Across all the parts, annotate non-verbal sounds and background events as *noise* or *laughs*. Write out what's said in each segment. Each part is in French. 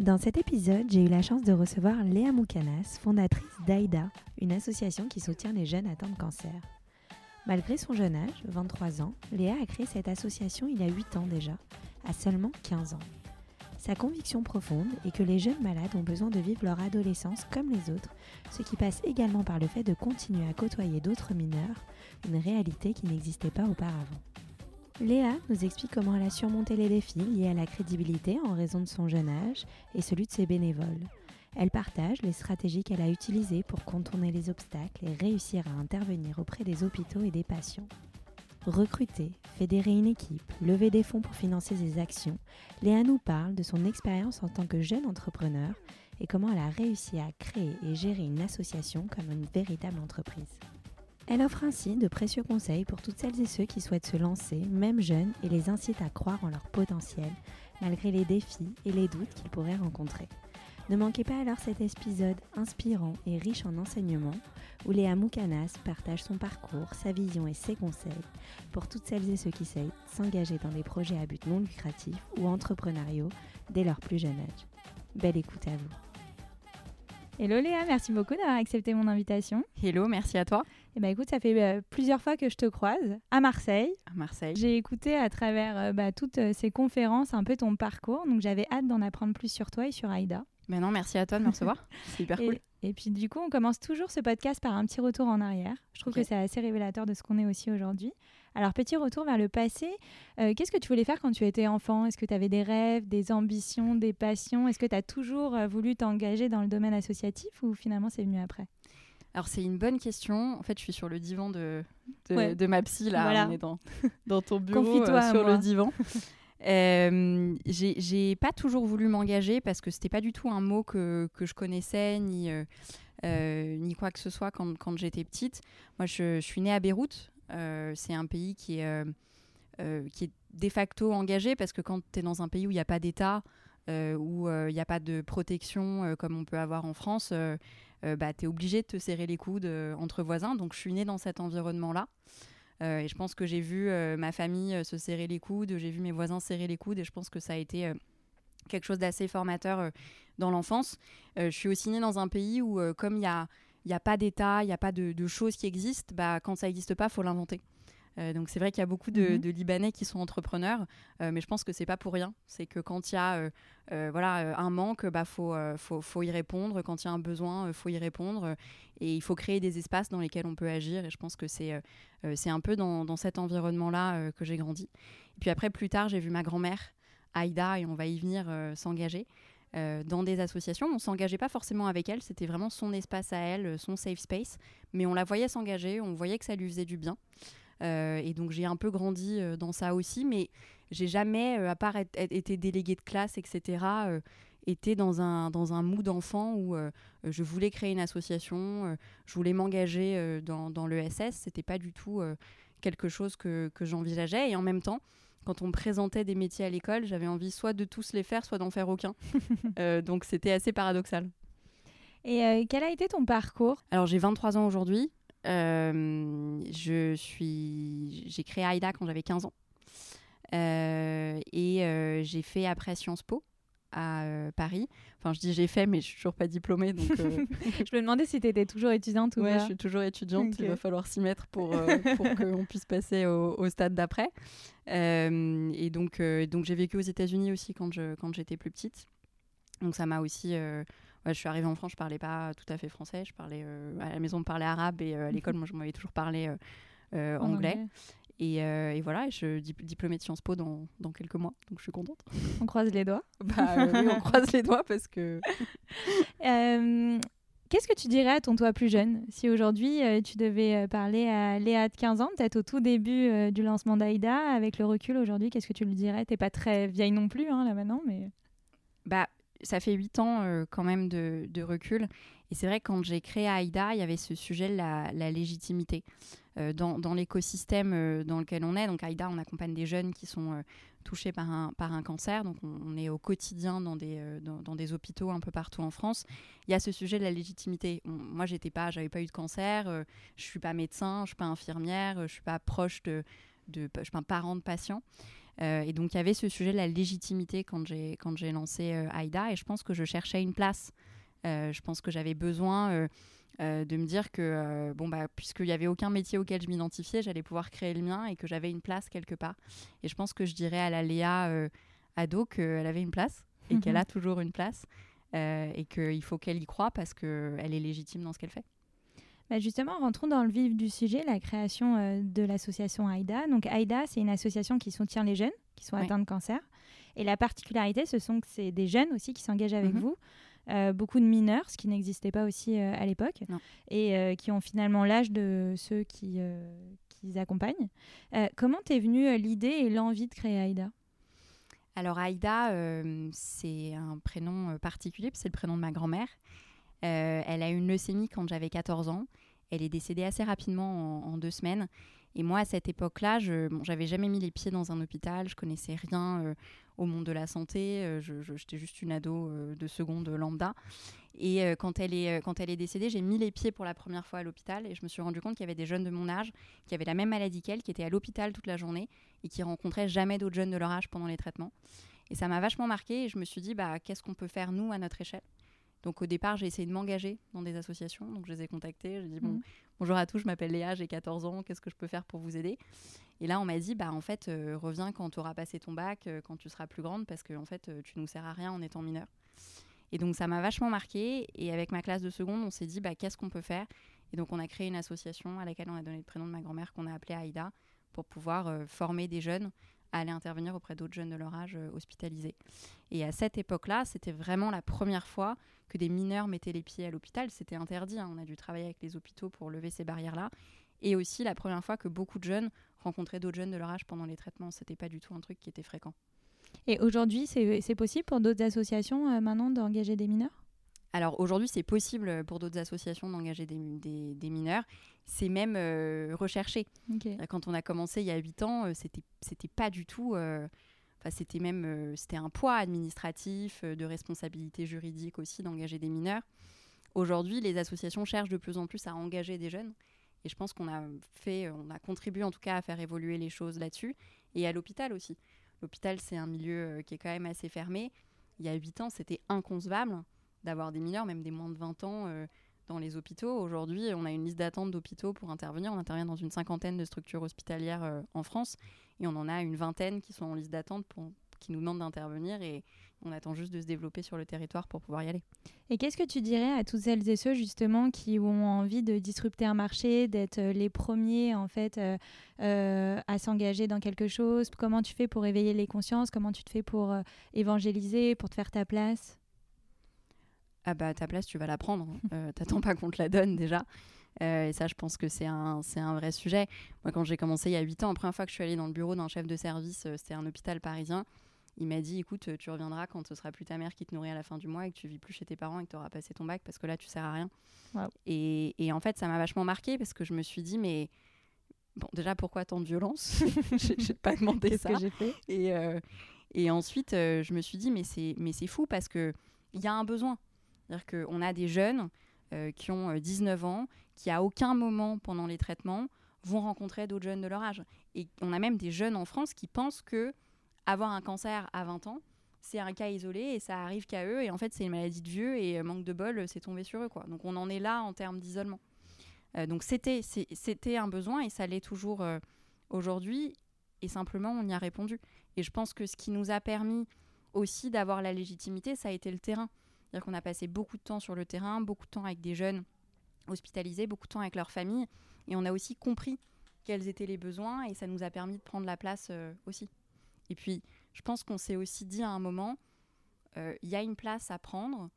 Dans cet épisode, j'ai eu la chance de recevoir Léa Moukanas, fondatrice d'AIDA, une association qui soutient les jeunes atteints de cancer. Malgré son jeune âge, 23 ans, Léa a créé cette association il y a 8 ans déjà, à seulement 15 ans. Sa conviction profonde est que les jeunes malades ont besoin de vivre leur adolescence comme les autres, ce qui passe également par le fait de continuer à côtoyer d'autres mineurs, une réalité qui n'existait pas auparavant. Léa nous explique comment elle a surmonté les défis liés à la crédibilité en raison de son jeune âge et celui de ses bénévoles. Elle partage les stratégies qu'elle a utilisées pour contourner les obstacles et réussir à intervenir auprès des hôpitaux et des patients. Recruter, fédérer une équipe, lever des fonds pour financer ses actions, Léa nous parle de son expérience en tant que jeune entrepreneur et comment elle a réussi à créer et gérer une association comme une véritable entreprise. Elle offre ainsi de précieux conseils pour toutes celles et ceux qui souhaitent se lancer, même jeunes, et les incite à croire en leur potentiel, malgré les défis et les doutes qu'ils pourraient rencontrer. Ne manquez pas alors cet épisode inspirant et riche en enseignements où Léa Moukanas partage son parcours, sa vision et ses conseils pour toutes celles et ceux qui souhaitent s'engager dans des projets à but non lucratif ou entrepreneuriaux dès leur plus jeune âge. Belle écoute à vous. Hello Léa, merci beaucoup d'avoir accepté mon invitation. Hello, merci à toi. Eh ben écoute, ça fait euh, plusieurs fois que je te croise à Marseille. À Marseille. J'ai écouté à travers euh, bah, toutes euh, ces conférences un peu ton parcours, donc j'avais hâte d'en apprendre plus sur toi et sur Aïda. Mais non, merci à toi de me recevoir. *laughs* C'est hyper cool. Et puis du coup, on commence toujours ce podcast par un petit retour en arrière. Je trouve que c'est assez révélateur de ce qu'on est aussi aujourd'hui. Alors, petit retour vers le passé. Qu'est-ce que tu voulais faire quand tu étais enfant? Est-ce que tu avais des rêves, des ambitions, des passions? Est-ce que tu as toujours voulu t'engager dans le domaine associatif ou finalement c'est venu après? Alors c'est une bonne question. En fait, je suis sur le divan de, de, ma psy là. On est dans, *laughs* dans ton bureau euh, sur le divan. *laughs* euh, j'ai pas toujours voulu m'engager parce que c'était pas du tout un mot que, que je connaissais ni euh, euh, ni quoi que ce soit quand, quand j'étais petite. Moi, je, je, suis née à Beyrouth. C'est un pays qui est qui est de facto engagé parce que quand tu es dans un pays où il n'y a pas d'État, où il n'y a pas de protection comme on peut avoir en France, euh, bah, tu es obligé de te serrer les coudes euh, entre voisins. Donc, je suis née dans cet environnement-là. Euh, et je pense que j'ai vu ma famille se serrer les coudes, j'ai vu mes voisins serrer les coudes, et je pense que ça a été quelque chose d'assez formateur dans l'enfance. je suis aussi née dans un pays où, comme il n'y a, y a pas d'État, il n'y a pas de, de, choses qui existent, bah, quand ça n'existe pas, il faut l'inventer. Euh, donc c'est vrai qu'il y a beaucoup de, mhm. Libanais qui sont entrepreneurs, euh, mais je pense que c'est pas pour rien. C'est que quand il y a euh, voilà un manque, bah faut, faut, faut y répondre. Quand il y a un besoin, faut y répondre. Et il faut créer des espaces dans lesquels on peut agir. Et je pense que c'est c'est un peu dans, dans cet environnement-là que j'ai grandi. Et puis après plus tard, j'ai vu ma grand-mère Aïda et on va y venir s'engager. Dans des associations. On s'engageait pas forcément avec elle, c'était vraiment son espace à elle, son safe space, mais on la voyait s'engager, on voyait que ça lui faisait du bien. Euh, et donc j'ai un peu grandi euh, dans ça aussi, mais j'ai jamais, euh, à part être, été déléguée de classe, etc., été dans un, dans un mood d'enfant où je voulais créer une association, je voulais m'engager dans, dans l'ESS. C'était pas du tout quelque chose que, que j'envisageais. Et en même temps, quand on me présentait des métiers à l'école, j'avais envie soit de tous les faire, soit d'en faire aucun. *laughs* donc c'était assez paradoxal. Et quel a été ton parcours? Alors j'ai 23 ans aujourd'hui. Euh, je suis, j'ai créé AIDA quand j'avais 15 ans. Euh, et euh, j'ai fait après Sciences Po à Paris. Enfin, je dis j'ai fait, mais je suis toujours pas diplômée. Donc, *laughs* je me demandais si tu étais toujours étudiante ou ouais, je suis toujours étudiante. Il va falloir s'y mettre pour, *laughs* pour qu'on puisse passer au, au stade d'après. et donc, donc j'ai vécu aux États-Unis aussi quand, je, quand j'étais plus petite. Donc ça m'a aussi je suis arrivée en France, je parlais pas tout à fait français. Je parlais euh, à la maison, on parlait arabe et euh, à l'école, moi, je m'avais toujours parlé euh, anglais. Et, et, voilà, je suis diplômée de Sciences Po dans, dans, quelques mois, donc je suis contente. On croise les doigts. *laughs* bah oui, on *laughs* croise les doigts parce que. *laughs* Qu'est-ce que tu dirais à ton toi plus jeune Si aujourd'hui tu devais parler à Léa de 15 ans, peut-être au tout début du lancement d'Aïda, avec le recul aujourd'hui, qu'est-ce que tu lui dirais? T'es pas très vieille non plus hein, là maintenant, mais. Bah, ça fait huit ans euh, quand même de, recul. Et c'est vrai que quand j'ai créé AIDA, il y avait ce sujet de la, légitimité. Euh, dans, l'écosystème euh, dans lequel on est, donc AIDA, on accompagne des jeunes qui sont touchés par un, par un cancer. Donc on, est au quotidien dans des, dans, des hôpitaux un peu partout en France. Il y a ce sujet de la légitimité. moi, j'étais pas, j'avais pas eu de cancer, je suis pas médecin, je suis pas infirmière, je suis pas proche de, de je suis pas un parent de patient. Euh, et donc il y avait ce sujet de la légitimité quand j'ai lancé euh, AIDA et je pense que je cherchais une place. Euh, je pense que j'avais besoin de me dire que bon bah puisqu'il n'y avait aucun métier auquel je m'identifiais, j'allais pouvoir créer le mien et que j'avais une place quelque part. Et je pense que je dirais à la Léa ado qu'elle avait une place et qu'elle a toujours une place et qu'il faut qu'elle y croit parce qu'elle est légitime dans ce qu'elle fait. Bah, justement, rentrons dans le vif du sujet, la création euh, de l'association AIDA. Donc AIDA, c'est une association qui soutient les jeunes qui sont atteints de cancer. Et la particularité, ce sont que c'est des jeunes aussi qui s'engagent avec mhm. vous. Euh, beaucoup de mineurs, ce qui n'existait pas aussi euh, à l'époque, et qui ont finalement l'âge de ceux qui, qui accompagnent. comment t'es venue l'idée et l'envie de créer AIDA Alors AIDA, c'est un prénom particulier, c'est le prénom de ma grand-mère. elle a eu une leucémie quand j'avais 14 ans. Elle est décédée assez rapidement en, deux semaines. Et moi, à cette époque-là, je n'avais jamais mis les pieds dans un hôpital, je connaissais rien euh, au monde de la santé, euh, j'étais juste une ado euh, de seconde lambda. Et quand, elle est, quand elle est décédée, j'ai mis les pieds pour la première fois à l'hôpital et je me suis rendu compte qu'il y avait des jeunes de mon âge qui avaient la même maladie qu'elle, qui étaient à l'hôpital toute la journée et qui rencontraient jamais d'autres jeunes de leur âge pendant les traitements. Et ça m'a vachement marqué et je me suis dit, bah, qu'est-ce qu'on peut faire nous à notre échelle? Donc au départ, j'ai essayé de m'engager dans des associations. Donc je les ai contactés. J'ai dit bon, mhm. bonjour à tous, je m'appelle Léa, j'ai 14 ans. Qu'est-ce que je peux faire pour vous aider? Et là, on m'a dit bah en fait, euh, reviens quand tu auras passé ton bac, euh, quand tu seras plus grande, parce que en fait, euh, tu nous sers à rien en étant mineure. Et donc ça m'a vachement marqué. Et avec ma classe de seconde, on s'est dit bah qu'est-ce qu'on peut faire? Et donc on a créé une association à laquelle on a donné le prénom de ma grand-mère qu'on a appelée Aïda pour pouvoir former des jeunes à aller intervenir auprès d'autres jeunes de leur âge hospitalisés. Et à cette époque-là, c'était vraiment la première fois que des mineurs mettaient les pieds à l'hôpital. C'était interdit. Hein. On a dû travailler avec les hôpitaux pour lever ces barrières-là. Et aussi la première fois que beaucoup de jeunes rencontraient d'autres jeunes de leur âge pendant les traitements. C'était pas du tout un truc qui était fréquent. Et aujourd'hui, c'est possible pour d'autres associations euh, maintenant d'engager des mineurs? Alors aujourd'hui, c'est possible pour d'autres associations d'engager des, des, mineurs. C'est même euh, recherché. Quand on a commencé il y a 8 ans, euh, c'était c'était pas du tout c'était même euh, c'était un poids administratif, euh, de responsabilité juridique aussi d'engager des mineurs. Aujourd'hui, les associations cherchent de plus en plus à engager des jeunes. Et je pense qu'on a fait, on a contribué en tout cas à faire évoluer les choses là-dessus. Et à l'hôpital aussi. L'hôpital, c'est un milieu euh, qui est quand même assez fermé. Il y a 8 ans, c'était inconcevable d'avoir des mineurs, même des moins de 20 ans, dans les hôpitaux. Aujourd'hui, on a une liste d'attente d'hôpitaux pour intervenir. On intervient dans une cinquantaine de structures hospitalières en France. Et on en a une vingtaine qui sont en liste d'attente pour qui nous demandent d'intervenir et on attend juste de se développer sur le territoire pour pouvoir y aller. Et qu'est-ce que tu dirais à toutes celles et ceux justement qui ont envie de disrupter un marché, d'être euh, les premiers en fait euh, euh, à s'engager dans quelque chose? Comment tu fais pour éveiller les consciences? Comment tu te fais pour évangéliser, pour te faire ta place? Ah bah ta place tu vas la prendre. Hein. T'attends pas qu'on te la donne déjà. Euh, et ça, je pense que c'est un, un vrai sujet. Moi, quand j'ai commencé il y a 8 ans, la première fois que je suis allée dans le bureau d'un chef de service, euh, c'était un hôpital parisien. Il m'a dit écoute, tu reviendras quand ce sera plus ta mère qui te nourrit à la fin du mois et que tu vis plus chez tes parents et que tu auras passé ton bac parce que là, tu sers à rien. Et, et, en fait, ça m'a vachement marqué parce que je me suis dit mais. Bon, déjà, pourquoi tant de violence? *laughs* J'ai pas demandé ça. que j'ai fait? Et, euh, et ensuite, je me suis dit, mais c'est fou parce qu'il y a un besoin. C'est-à-dire qu'on a des jeunes euh, qui ont 19 euh, ans, qui à aucun moment pendant les traitements vont rencontrer d'autres jeunes de leur âge. Et on a même des jeunes en France qui pensent que avoir un cancer à 20 ans, c'est un cas isolé et ça arrive qu'à eux. Et en fait, c'est une maladie de vieux et euh, manque de bol, c'est tombé sur eux. Quoi. Donc on en est là en termes d'isolement. donc c'était, c'était un besoin et ça l'est toujours aujourd'hui. Et simplement, on y a répondu. Et je pense que ce qui nous a permis aussi d'avoir la légitimité, ça a été le terrain. C'est-à-dire qu'on a passé beaucoup de temps sur le terrain, beaucoup de temps avec des jeunes hospitalisés, beaucoup de temps avec leurs familles. Et on a aussi compris quels étaient les besoins et ça nous a permis de prendre la place euh, aussi. Et puis, je pense qu'on s'est aussi dit à un moment, euh, il y a une place à prendre.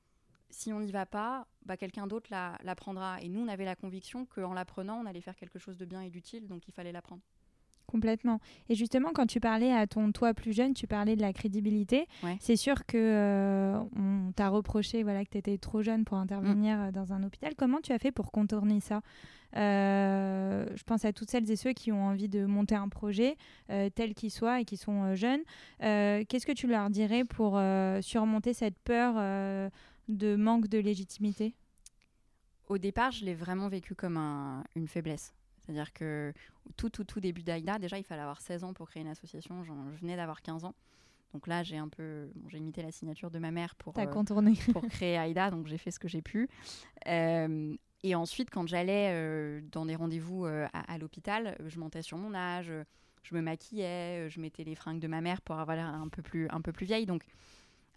Si on n'y va pas, bah, quelqu'un d'autre la, la, prendra. Et nous, on avait la conviction qu'en la prenant, on allait faire quelque chose de bien et d'utile, donc il fallait la prendre. Complètement. Et justement, quand tu parlais à ton toi plus jeune, tu parlais de la crédibilité. C'est sûr que euh, t'a reproché voilà, que tu étais trop jeune pour intervenir mm. dans un hôpital. Comment tu as fait pour contourner ça? Je pense à toutes celles et ceux qui ont envie de monter un projet, tel qu'il soit, et qui sont jeunes. Qu'est-ce que tu leur dirais pour surmonter cette peur de manque de légitimité? Au départ, je l'ai vraiment vécu comme une faiblesse. C'est-à-dire que tout, tout, tout début d'AIDA, déjà, il fallait avoir 16 ans pour créer une association. je venais d'avoir 15 ans. Donc là, j'ai un peu, j'ai imité la signature de ma mère pour, euh, *laughs* pour créer AIDA, donc j'ai fait ce que j'ai pu. Euh, et ensuite, quand j'allais euh, dans des rendez-vous à, l'hôpital, je montais sur mon âge, je me maquillais, je mettais les fringues de ma mère pour avoir l'air un peu plus, un peu plus vieille. Donc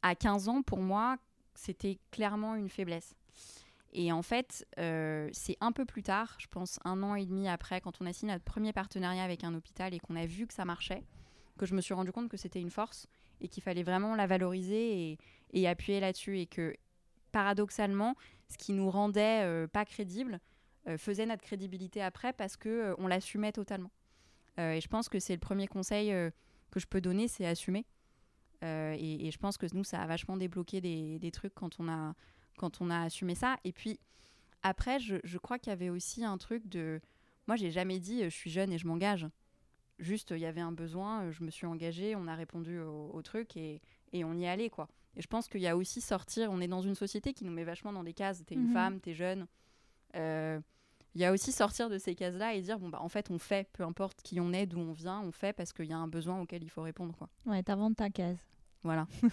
à 15 ans, pour moi, c'était clairement une faiblesse. Et en fait, c'est un peu plus tard, je pense un an et demi après, quand on a signé notre premier partenariat avec un hôpital et qu'on a vu que ça marchait, que je me suis rendu compte que c'était une force et qu'il fallait vraiment la valoriser et, appuyer là-dessus. Et que paradoxalement, ce qui nous rendait euh, pas crédibles euh, faisait notre crédibilité après parce euh, on l'assumait totalement. et je pense que c'est le premier conseil que je peux donner, c'est assumer. Et, je pense que nous, ça a vachement débloqué des, trucs quand on, a, quand on a assumé ça. Et puis après, je, je crois qu'il y avait aussi un truc de... Moi, j'ai jamais dit je suis jeune et je m'engage. Juste, il y avait un besoin, euh, je me suis engagée, on a répondu au, truc et, on y allait, quoi. Et je pense qu'il y a aussi sortir, on est dans une société qui nous met vachement dans des cases. T'es une mhm. femme, t'es jeune. Euh, il y a aussi sortir de ces cases-là et dire, bon, bah, en fait, on fait, peu importe qui on est, d'où on vient, on fait parce qu'il y a un besoin auquel il faut répondre, quoi. Ouais, t'inventes ta case. Voilà. *laughs*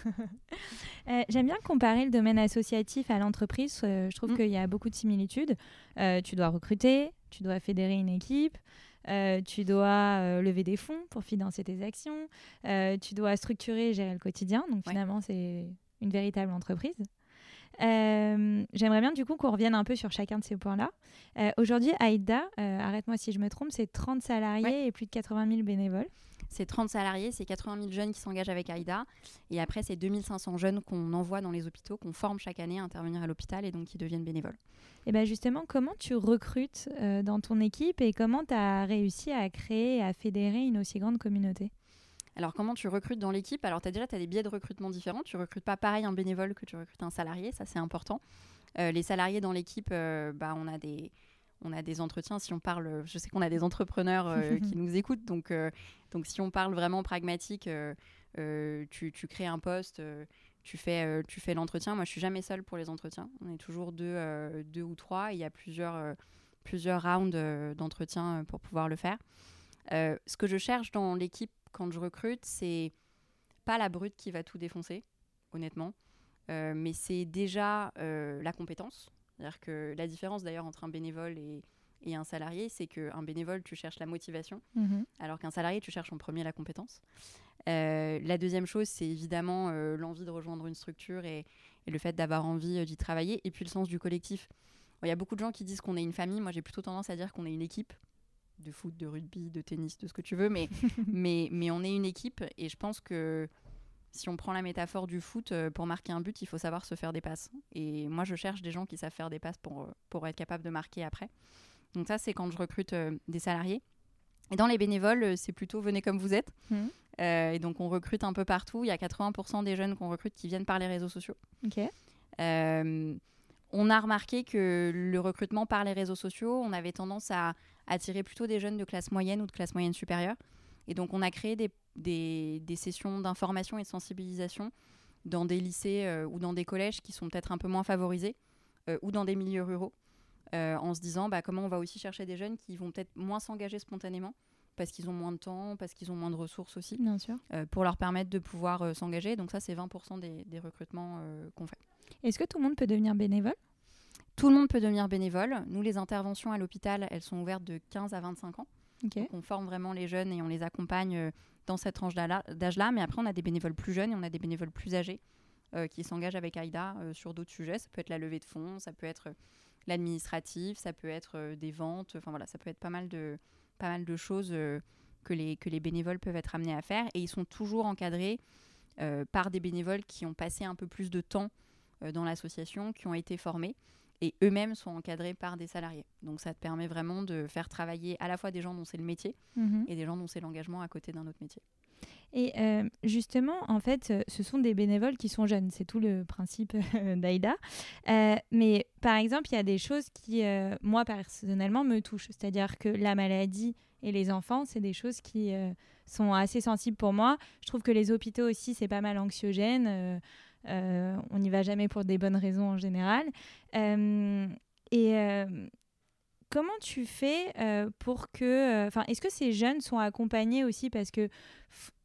Euh, j'aime bien comparer le domaine associatif à l'entreprise. je trouve mm. qu'il y a beaucoup de similitudes. tu dois recruter, tu dois fédérer une équipe, euh, tu dois euh, lever des fonds pour financer tes actions, euh, tu dois structurer et gérer le quotidien. Donc finalement, c'est une véritable entreprise. J'aimerais bien du coup qu'on revienne un peu sur chacun de ces points-là. Aujourd'hui, AIDA, arrête-moi si je me trompe, c'est 30 salariés et plus de 80 000 bénévoles. C'est 30 salariés, c'est 80 000 jeunes qui s'engagent avec AIDA. Et après, c'est 2500 jeunes qu'on envoie dans les hôpitaux, qu'on forme chaque année à intervenir à l'hôpital et donc qui deviennent bénévoles. Et bien justement, comment tu recrutes euh, dans ton équipe et comment tu as réussi à créer et à fédérer une aussi grande communauté? Alors, comment tu recrutes dans l'équipe? Alors, as déjà as des biais de recrutement différents. Tu recrutes pas pareil un bénévole que tu recrutes un salarié, ça c'est important. Euh, les salariés dans l'équipe, euh, bah, on a des, on a des entretiens, si on parle, je sais qu'on a des entrepreneurs euh, *laughs* qui nous écoutent, donc, donc si on parle vraiment pragmatique, tu, tu, crées un poste, tu fais, tu fais l'entretien. Moi, je suis jamais seule pour les entretiens. On est toujours deux, deux ou trois. Il y a plusieurs, plusieurs rounds d'entretien pour pouvoir le faire. ce que je cherche dans l'équipe quand je recrute, c'est pas la brute qui va tout défoncer, honnêtement, mais c'est déjà la compétence. C'est-à-dire que la différence d'ailleurs entre un bénévole et, et un salarié, c'est qu'un bénévole, tu cherches la motivation, mhm. alors qu'un salarié, tu cherches en premier la compétence. Euh, la deuxième chose, c'est évidemment euh, l'envie de rejoindre une structure et, le fait d'avoir envie euh, d'y travailler, et puis le sens du collectif. Il y a beaucoup de gens qui disent qu'on est une famille, moi j'ai plutôt tendance à dire qu'on est une équipe de foot, de rugby, de tennis, de ce que tu veux, mais, *laughs* mais, mais on est une équipe, et je pense que si on prend la métaphore du foot, euh, pour marquer un but, il faut savoir se faire des passes. Et moi, je cherche des gens qui savent faire des passes pour, euh, pour être capable de marquer après. Donc ça, c'est quand je recrute euh, des salariés. Et dans les bénévoles, c'est plutôt venez comme vous êtes. Mmh. et donc, on recrute un peu partout. Il y a 80% des jeunes qu'on recrute qui viennent par les réseaux sociaux. on a remarqué que le recrutement par les réseaux sociaux, on avait tendance à attirer plutôt des jeunes de classe moyenne ou de classe moyenne supérieure. Et donc, on a créé des des, sessions d'information et de sensibilisation dans des lycées euh, ou dans des collèges qui sont peut-être un peu moins favorisés euh, ou dans des milieux ruraux, euh, en se disant bah, comment on va aussi chercher des jeunes qui vont peut-être moins s'engager spontanément parce qu'ils ont moins de temps, parce qu'ils ont moins de ressources aussi, Bien sûr. pour leur permettre de pouvoir s'engager. Donc ça, c'est 20% des, des, recrutements qu'on fait. Est-ce que tout le monde peut devenir bénévole? Tout le monde peut devenir bénévole. Nous, les interventions à l'hôpital, elles sont ouvertes de 15 à 25 ans. Donc on forme vraiment les jeunes et on les accompagne dans cette tranche d'âge-là. Mais après, on a des bénévoles plus jeunes et on a des bénévoles plus âgés euh, qui s'engagent avec AIDA euh, sur d'autres sujets. Ça peut être la levée de fonds, ça peut être euh, l'administratif, ça peut être des ventes. Enfin voilà, ça peut être pas mal de, pas mal de choses que, les, que les bénévoles peuvent être amenés à faire. Et ils sont toujours encadrés par des bénévoles qui ont passé un peu plus de temps dans l'association, qui ont été formés et eux-mêmes sont encadrés par des salariés. Donc ça te permet vraiment de faire travailler à la fois des gens dont c'est le métier mhm. et des gens dont c'est l'engagement à côté d'un autre métier. Et justement, en fait, ce sont des bénévoles qui sont jeunes. C'est tout le principe d'Aïda. mais par exemple, il y a des choses qui, moi, personnellement, me touchent. C'est-à-dire que la maladie et les enfants, c'est des choses qui sont assez sensibles pour moi. Je trouve que les hôpitaux aussi, c'est pas mal anxiogène. On n'y va jamais pour des bonnes raisons en général. et comment tu fais pour que. Enfin, est-ce que ces jeunes sont accompagnés aussi parce que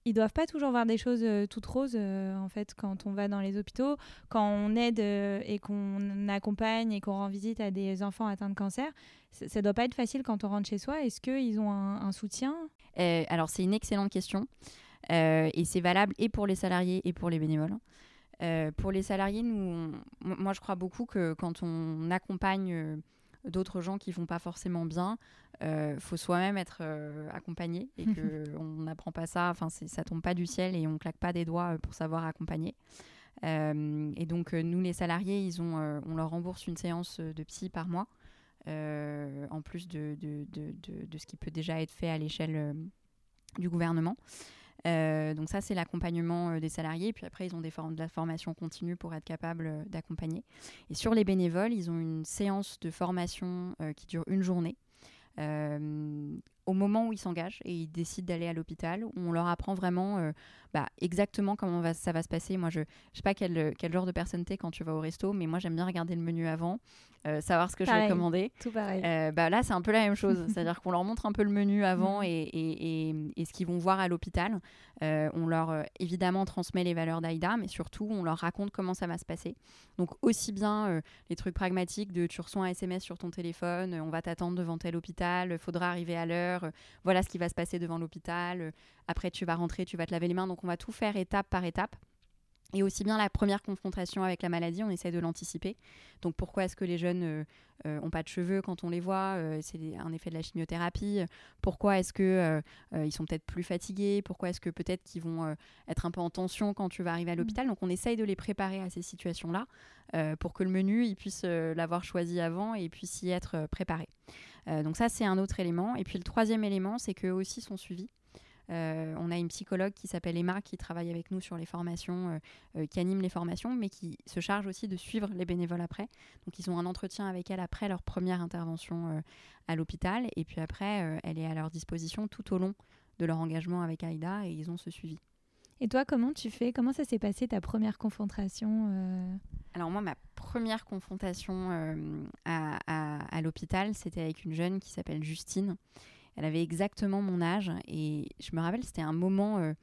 ils doivent pas toujours voir des choses euh, toutes roses euh, en fait quand on va dans les hôpitaux, quand on aide euh, et qu'on accompagne et qu'on rend visite à des enfants atteints de cancer? Ça doit pas être facile quand on rentre chez soi. Est-ce qu'ils ont un, soutien? Alors c'est une excellente question et c'est valable et pour les salariés et pour les bénévoles. Pour les salariés, nous, moi je crois beaucoup que quand on accompagne d'autres gens qui vont pas forcément bien, euh, faut soi-même être euh, accompagné et *laughs* qu'on n'apprend pas ça, enfin ça tombe pas du ciel et on claque pas des doigts euh, pour savoir accompagner. Euh, et donc nous les salariés, ils ont, on leur rembourse une séance de psy par mois, en plus de, de, de, de, ce qui peut déjà être fait à l'échelle du gouvernement. Euh, donc ça, c'est l'accompagnement euh, des salariés. Puis après, ils ont des de la formation continue pour être capables euh, d'accompagner. Et sur les bénévoles, ils ont une séance de formation qui dure une journée au moment où ils s'engagent et ils décident d'aller à l'hôpital, on leur apprend vraiment euh, bah, exactement comment va, ça va se passer. Moi, je ne sais pas quel, quel, genre de personne t'es quand tu vas au resto, mais moi, j'aime bien regarder le menu avant, euh, savoir ce que je vais commander. Tout pareil. Euh, bah, là, c'est un peu la même chose. *laughs* C'est-à-dire qu'on leur montre un peu le menu avant mm. et, et, et, ce qu'ils vont voir à l'hôpital. on leur, évidemment, transmet les valeurs d'Aïda, mais surtout, on leur raconte comment ça va se passer. Donc, aussi bien les trucs pragmatiques de tu reçois un SMS sur ton téléphone, on va t'attendre devant tel hôpital, faudra arriver à l'heure euh, voilà ce qui va se passer devant l'hôpital, euh, après tu vas rentrer, tu vas te laver les mains, donc on va tout faire étape par étape. Et aussi bien la première confrontation avec la maladie, on essaie de l'anticiper. Donc pourquoi est-ce que les jeunes n'ont euh, ont pas de cheveux quand on les voit C'est un effet de la chimiothérapie. Pourquoi est-ce que ils sont peut-être plus fatigués? Pourquoi est-ce que peut-être qu'ils vont être un peu en tension quand tu vas arriver à mmh. l'hôpital? Donc on essaye de les préparer à ces situations-là pour que le menu ils puissent l'avoir choisi avant et puisse y être préparé. Euh, donc ça, c'est un autre élément. Et puis le troisième élément, c'est qu'eux aussi sont suivis. Euh, on a une psychologue qui s'appelle Emma qui travaille avec nous sur les formations, euh, qui anime les formations, mais qui se charge aussi de suivre les bénévoles après. Donc ils ont un entretien avec elle après leur première intervention à l'hôpital, et puis après, elle est à leur disposition tout au long de leur engagement avec Aïda, et ils ont ce suivi. Et toi, comment tu fais? Comment ça s'est passé ta première confrontation Alors moi, ma première confrontation euh, à, l'hôpital, c'était avec une jeune qui s'appelle Justine. Elle avait exactement mon âge et je me rappelle, c'était un moment euh,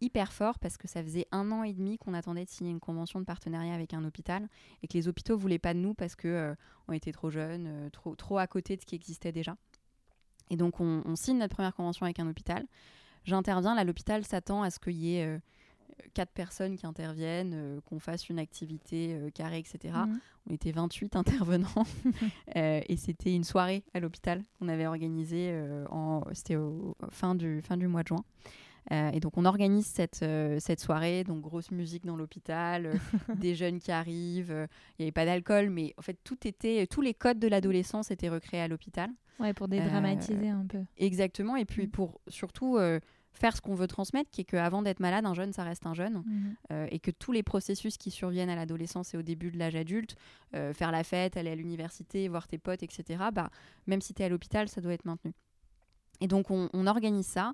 hyper fort parce que ça faisait un an et demi qu'on attendait de signer une convention de partenariat avec un hôpital et que les hôpitaux voulaient pas de nous parce que euh, était trop jeunes, trop, trop à côté de ce qui existait déjà. Et donc on, on signe notre première convention avec un hôpital. J'interviens, là l'hôpital s'attend à ce qu'il y ait quatre personnes qui interviennent, euh, qu'on fasse une activité euh, carrée, etc. Mhm. On était 28 *laughs* intervenants euh, et c'était une soirée à l'hôpital qu'on avait organisée, en, c'était au fin du, fin du mois de juin. et donc on organise cette, cette soirée, donc grosse musique dans l'hôpital, *laughs* des jeunes qui arrivent, il n'y avait pas d'alcool, mais en fait tout était, tous les codes de l'adolescence étaient recréés à l'hôpital. Ouais, pour dédramatiser un peu. Exactement, et puis mm. pour surtout faire ce qu'on veut transmettre, qui est qu'avant d'être malade, un jeune, ça reste un jeune, mhm. euh, et que tous les processus qui surviennent à l'adolescence et au début de l'âge adulte, euh, faire la fête, aller à l'université, voir tes potes, etc., bah, même si tu es à l'hôpital, ça doit être maintenu. Et donc on, on organise ça,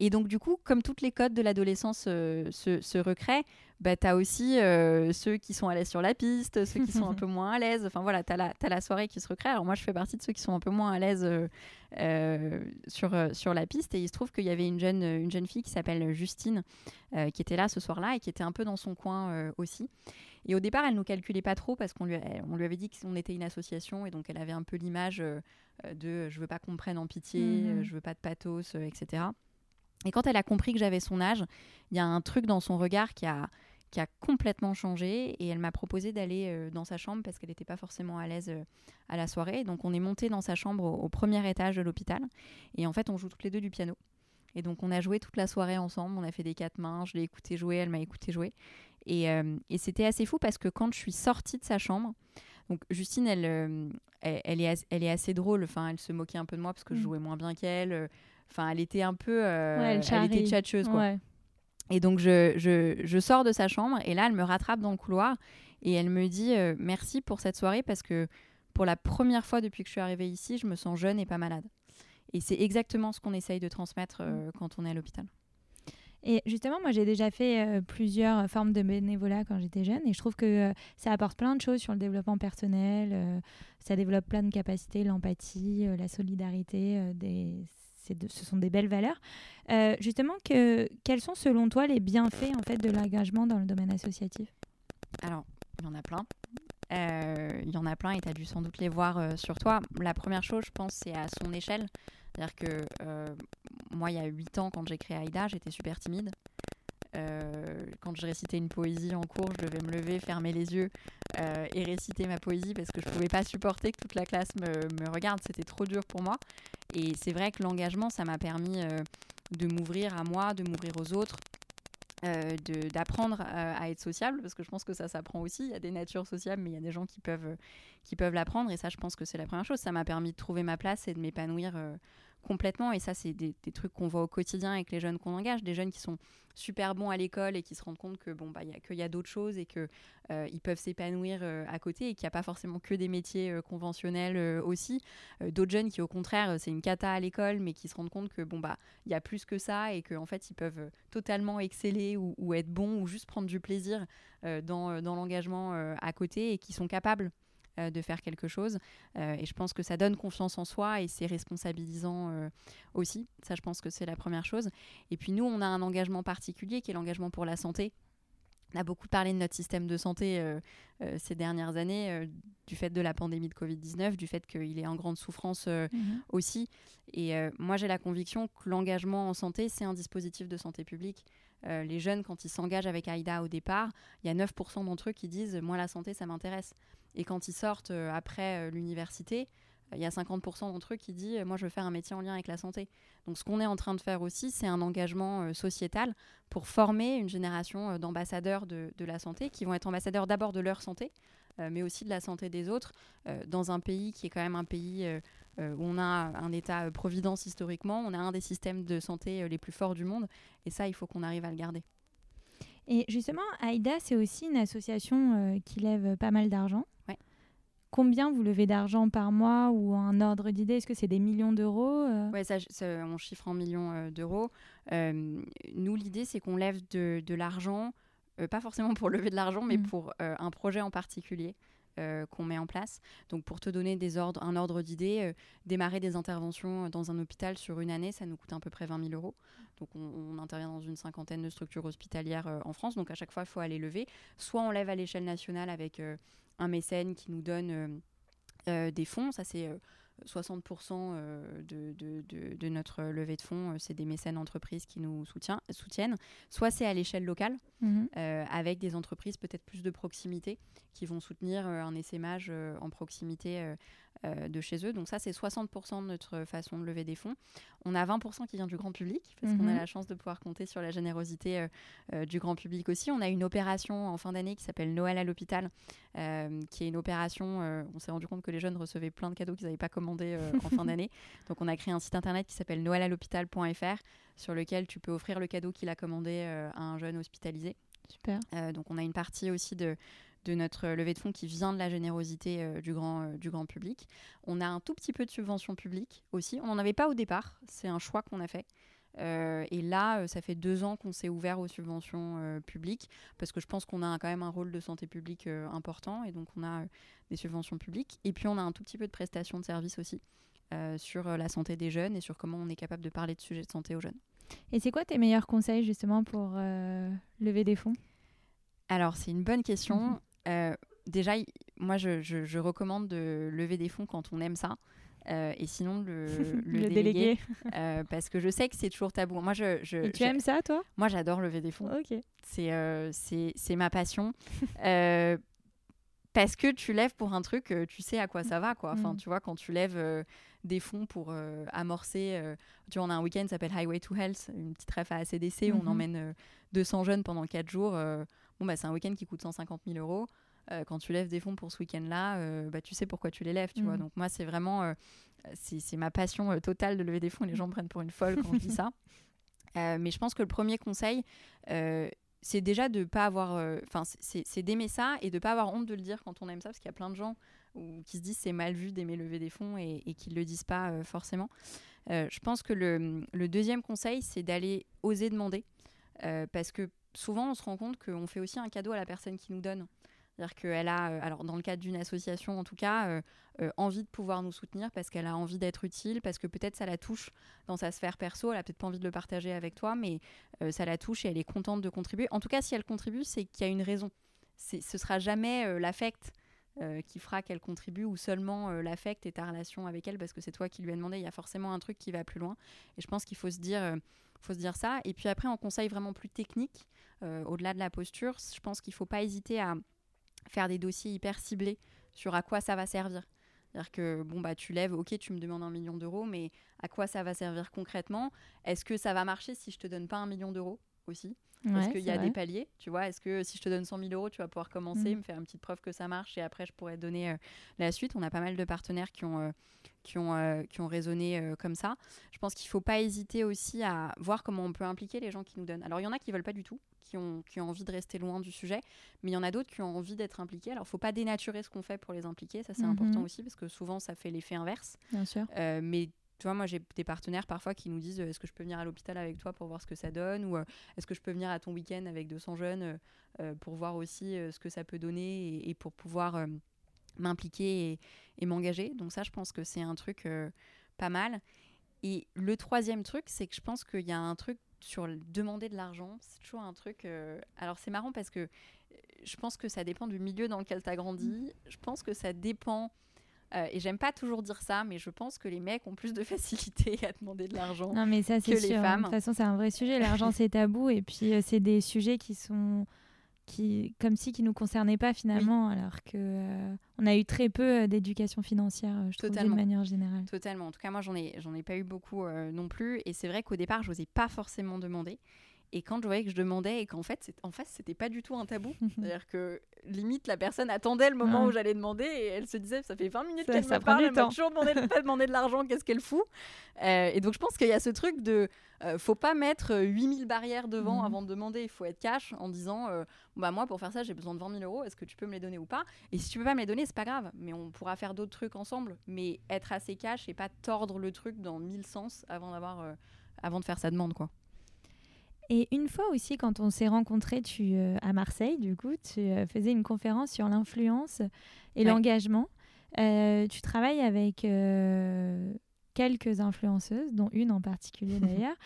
et donc, du coup, comme toutes les codes de l'adolescence euh, se, recréent, bah, tu as aussi euh, ceux qui sont à l'aise sur la piste, ceux qui sont un *laughs* peu moins à l'aise. Enfin, voilà, tu as, as, la soirée qui se recrée. Alors, moi, je fais partie de ceux qui sont un peu moins à l'aise euh, sur, sur la piste. Et il se trouve qu'il y avait une jeune, une jeune fille qui s'appelle Justine, qui était là ce soir-là et qui était un peu dans son coin aussi. Et au départ, elle nous calculait pas trop parce qu'on lui, on lui avait dit qu'on était une association et donc elle avait un peu l'image de je veux pas qu'on me prenne en pitié, mmh je veux pas de pathos, etc. Et quand elle a compris que j'avais son âge, il y a un truc dans son regard qui a, qui a complètement changé et elle m'a proposé d'aller euh, dans sa chambre parce qu'elle n'était pas forcément à l'aise euh, à la soirée. Donc on est monté dans sa chambre au, premier étage de l'hôpital et en fait on joue toutes les deux du piano. Et donc on a joué toute la soirée ensemble, on a fait des quatre mains, je l'ai écouté jouer, elle m'a écouté jouer. Et, euh, et c'était assez fou parce que quand je suis sortie de sa chambre, donc Justine, elle, elle, elle, est, elle est assez drôle, enfin elle se moquait un peu de moi parce que je mmh. jouais moins bien qu'elle Enfin, elle était un peu. Euh, elle, était tchatcheuse, quoi. Et donc, je, je, je, sors de sa chambre et là, elle me rattrape dans le couloir et elle me dit merci pour cette soirée parce que pour la première fois depuis que je suis arrivée ici, je me sens jeune et pas malade. Et c'est exactement ce qu'on essaye de transmettre mmh. quand on est à l'hôpital. Et justement, moi, j'ai déjà fait euh, plusieurs formes de bénévolat quand j'étais jeune et je trouve que euh, ça apporte plein de choses sur le développement personnel. Euh, ça développe plein de capacités, l'empathie, la solidarité. des... ce sont des belles valeurs. justement, que, quels sont selon toi les bienfaits en fait de l'engagement dans le domaine associatif? Alors, il y en a plein. Il y en a plein et tu as dû sans doute les voir sur toi. La première chose, je pense, c'est à son échelle. C'est-à-dire que moi, il y a 8 ans, quand j'ai créé Aïda, j'étais super timide. Euh, quand je récitais une poésie en cours, je devais me lever, fermer les yeux euh, et réciter ma poésie parce que je ne pouvais pas supporter que toute la classe me, regarde. C'était trop dur pour moi. Et c'est vrai que l'engagement, ça m'a permis euh, de m'ouvrir à moi, de m'ouvrir aux autres, d'apprendre à être sociable parce que je pense que ça s'apprend aussi. Il y a des natures sociables, mais il y a des gens qui peuvent, qui peuvent l'apprendre. Et ça, je pense que c'est la première chose. Ça m'a permis de trouver ma place et de m'épanouir complètement. Et ça, c'est des, trucs qu'on voit au quotidien avec les jeunes qu'on engage, des jeunes qui sont super bons à l'école et qui se rendent compte que bon bah qu'il y a d'autres choses et que euh, ils peuvent s'épanouir euh, à côté et qu'il n'y a pas forcément que des métiers euh, conventionnels aussi. d'autres jeunes qui au contraire c'est une cata à l'école mais qui se rendent compte que bon bah il y a plus que ça et qu'en en fait ils peuvent totalement exceller ou, être bons ou juste prendre du plaisir dans, dans l'engagement à côté et qui sont capables euh, de faire quelque chose. Euh, et je pense que ça donne confiance en soi et c'est responsabilisant euh, aussi. Ça, je pense que c'est la première chose. Et puis nous, on a un engagement particulier qui est l'engagement pour la santé. On a beaucoup parlé de notre système de santé ces dernières années, du fait de la pandémie de Covid-19, du fait qu'il est en grande souffrance mhm. aussi. Et moi, j'ai la conviction que l'engagement en santé, c'est un dispositif de santé publique. Les jeunes, quand ils s'engagent avec AIDA au départ, il y a 9% d'entre eux qui disent Moi, la santé, ça m'intéresse. Et quand ils sortent euh, après euh, l'université, euh, il y a 50% d'entre eux qui disent Moi, je veux faire un métier en lien avec la santé. Donc, ce qu'on est en train de faire aussi, c'est un engagement sociétal pour former une génération d'ambassadeurs de, la santé qui vont être ambassadeurs d'abord de leur santé, mais aussi de la santé des autres, dans un pays qui est quand même un pays on a un État-providence historiquement, on a un des systèmes de santé les plus forts du monde, et ça, il faut qu'on arrive à le garder. Et justement, AIDA, c'est aussi une association qui lève pas mal d'argent. Combien vous levez d'argent par mois ou un ordre d'idée? Est-ce que c'est des millions d'euros euh? Oui, ça, on chiffre en millions euh, d'euros. Euh, nous, l'idée, c'est qu'on lève de, l'argent, pas forcément pour lever de l'argent, mais mmh. pour un projet en particulier. Qu'on met en place. Donc pour te donner des ordres, un ordre d'idée, démarrer des interventions dans un hôpital sur une année, ça nous coûte à peu près 20 000 euros. Donc on, intervient dans une cinquantaine de structures hospitalières en France. Donc à chaque fois, il faut aller lever. Soit on lève à l'échelle nationale avec un mécène qui nous donne euh, euh, des fonds. Ça, c'est 60% euh, de, de, de, notre levée de fonds, c'est des mécènes entreprises qui nous soutient, soutiennent. Soit c'est à l'échelle locale, mhm. avec des entreprises peut-être plus de proximité qui vont soutenir un essaimage en proximité euh, de chez eux. Donc ça, c'est 60% de notre façon de lever des fonds. On a 20% qui vient du grand public, parce qu'on a mhm. la chance de pouvoir compter sur la générosité euh, euh, du grand public aussi. On a une opération en fin d'année qui s'appelle Noël à l'hôpital, qui est une opération, on s'est rendu compte que les jeunes recevaient plein de cadeaux qu'ils n'avaient pas commandés en fin *laughs* d'année. Donc on a créé un site internet qui s'appelle noëlalhôpital.fr, sur lequel tu peux offrir le cadeau qu'il a commandé à un jeune hospitalisé. Super. donc on a une partie aussi de, de notre levée de fonds qui vient de la générosité euh, du, grand, euh, du grand public. On a un tout petit peu de subventions publiques aussi. On n'en avait pas au départ, c'est un choix qu'on a fait. Euh, et là, ça fait deux ans qu'on s'est ouvert aux subventions publiques parce que je pense qu'on a quand même un rôle de santé publique important et donc on a des subventions publiques. Et puis on a un tout petit peu de prestations de services aussi sur la santé des jeunes et sur comment on est capable de parler de sujets de santé aux jeunes. Et c'est quoi tes meilleurs conseils justement pour lever des fonds? Alors, c'est une bonne question. Euh, déjà, moi, je, recommande de lever des fonds quand on aime ça. Euh, et sinon, le, *laughs* le, déléguer. Euh, parce que je sais que c'est toujours tabou. Moi, je, et tu aimes ça, toi? Moi, j'adore lever des fonds. Ok. C'est ma passion. *laughs* parce que tu lèves pour un truc, tu sais à quoi ça va. Quoi. Enfin, mm. tu vois, quand tu lèves des fonds pour amorcer. tu vois, on a un week-end qui s'appelle Highway to Health, une petite ref à ACDC, où on mm-hmm. emmène 200 jeunes pendant 4 jours bon, bah, c'est un week-end qui coûte 150 000 euros. Euh, quand tu lèves des fonds pour ce week-end-là, euh, bah, tu sais pourquoi tu les lèves, tu vois. Mm. Donc moi, c'est vraiment, euh, c'est ma passion totale de lever des fonds. Les gens me prennent pour une folle quand je dis ça. *laughs* mais je pense que le premier conseil, c'est déjà de pas avoir. Enfin, c'est d'aimer ça et de pas avoir honte de le dire quand on aime ça, parce qu'il y a plein de gens qui se disent c'est mal vu d'aimer lever des fonds et, et qui ne le disent pas forcément. je pense que le, le deuxième conseil, c'est d'aller oser demander. parce que souvent, on se rend compte qu'on fait aussi un cadeau à la personne qui nous donne. C'est-à-dire qu'elle a, euh, alors dans le cadre d'une association en tout cas, euh, euh, envie de pouvoir nous soutenir parce qu'elle a envie d'être utile, parce que peut-être ça la touche dans sa sphère perso, elle a peut-être pas envie de le partager avec toi, mais ça la touche et elle est contente de contribuer. En tout cas, si elle contribue, c'est qu'il y a une raison. Ce sera jamais l'affect qui fera qu'elle contribue ou seulement l'affect et ta relation avec elle parce que c'est toi qui lui as demandé. Il y a forcément un truc qui va plus loin. Et je pense qu'il faut se dire, faut se dire ça. Et puis après, en conseil vraiment plus technique, au-delà de la posture, je pense qu'il faut pas hésiter à faire des dossiers hyper ciblés sur à quoi ça va servir. C'est-à-dire que bon bah tu lèves, ok, tu me demandes un million d'euros, mais à quoi ça va servir concrètement? Est-ce que ça va marcher si je te donne pas un million d'euros aussi? Est-ce qu'il y a des paliers Tu vois, est-ce que si je te donne 100 000 euros, tu vas pouvoir commencer, mm. me faire une petite preuve que ça marche et après je pourrais donner euh, la suite? On a pas mal de partenaires qui ont, euh, qui ont, euh, qui ont raisonné comme ça. Je pense qu'il faut pas hésiter aussi à voir comment on peut impliquer les gens qui nous donnent. Alors il y en a qui veulent pas du tout, qui ont, qui ont envie de rester loin du sujet, mais il y en a d'autres qui ont envie d'être impliqués. Alors, il ne faut pas dénaturer ce qu'on fait pour les impliquer, ça c'est mhm. important aussi, parce que souvent ça fait l'effet inverse. Bien sûr. Mais tu vois, moi j'ai des partenaires parfois qui nous disent est-ce que je peux venir à l'hôpital avec toi pour voir ce que ça donne ou euh, est-ce que je peux venir à ton week-end avec 200 jeunes euh, pour voir aussi ce que ça peut donner et, pour pouvoir m'impliquer et, et m'engager. Donc ça, je pense que c'est un truc pas mal. Et le troisième truc, c'est que je pense qu'il y a un truc sur demander de l'argent, c'est toujours un truc. Euh, alors c'est marrant parce que euh, je pense que ça dépend du milieu dans lequel tu as grandi. Je pense que ça dépend. Euh, et j'aime pas toujours dire ça, mais je pense que les mecs ont plus de *laughs* facilité à demander de l'argent que les femmes. De toute façon, c'est un vrai sujet. L'argent, c'est tabou. Et puis, c'est des sujets qui sont qui, comme si qui nous concernait pas finalement, alors que euh, on a eu très peu euh, d'éducation financière, euh, je trouve, de manière générale. Totalement. En tout cas, moi, j'en ai, j'en ai pas eu beaucoup non plus. Et c'est vrai qu'au départ, je n'osais pas forcément demander. Et quand je voyais que je demandais et qu'en fait, en face, c'était pas du tout un tabou. *laughs* C'est-à-dire que limite, la personne attendait le moment où j'allais demander et elle se disait, ça fait 20 minutes qu'elle me parle, elle m'a toujours demandé de *laughs* pas demander de l'argent, qu'est-ce qu'elle fout? Euh, Et donc, je pense qu'il y a ce truc de, euh, faut pas mettre 8000 barrières devant mhm. avant de demander, il faut être cash en disant, euh, bah moi, pour faire ça, j'ai besoin de 20 000 euros, est-ce que tu peux me les donner ou pas? Et si tu peux pas me les donner, c'est pas grave, mais on pourra faire d'autres trucs ensemble. Mais être assez cash et pas tordre le truc dans mille sens avant d'avoir, avant de faire sa demande, quoi. Et une fois aussi, quand on s'est rencontrés tu, euh, à Marseille, du coup, tu euh, faisais une conférence sur l'influence et l'engagement. Euh, tu travailles avec quelques influenceuses, dont une en particulier *laughs* d'ailleurs.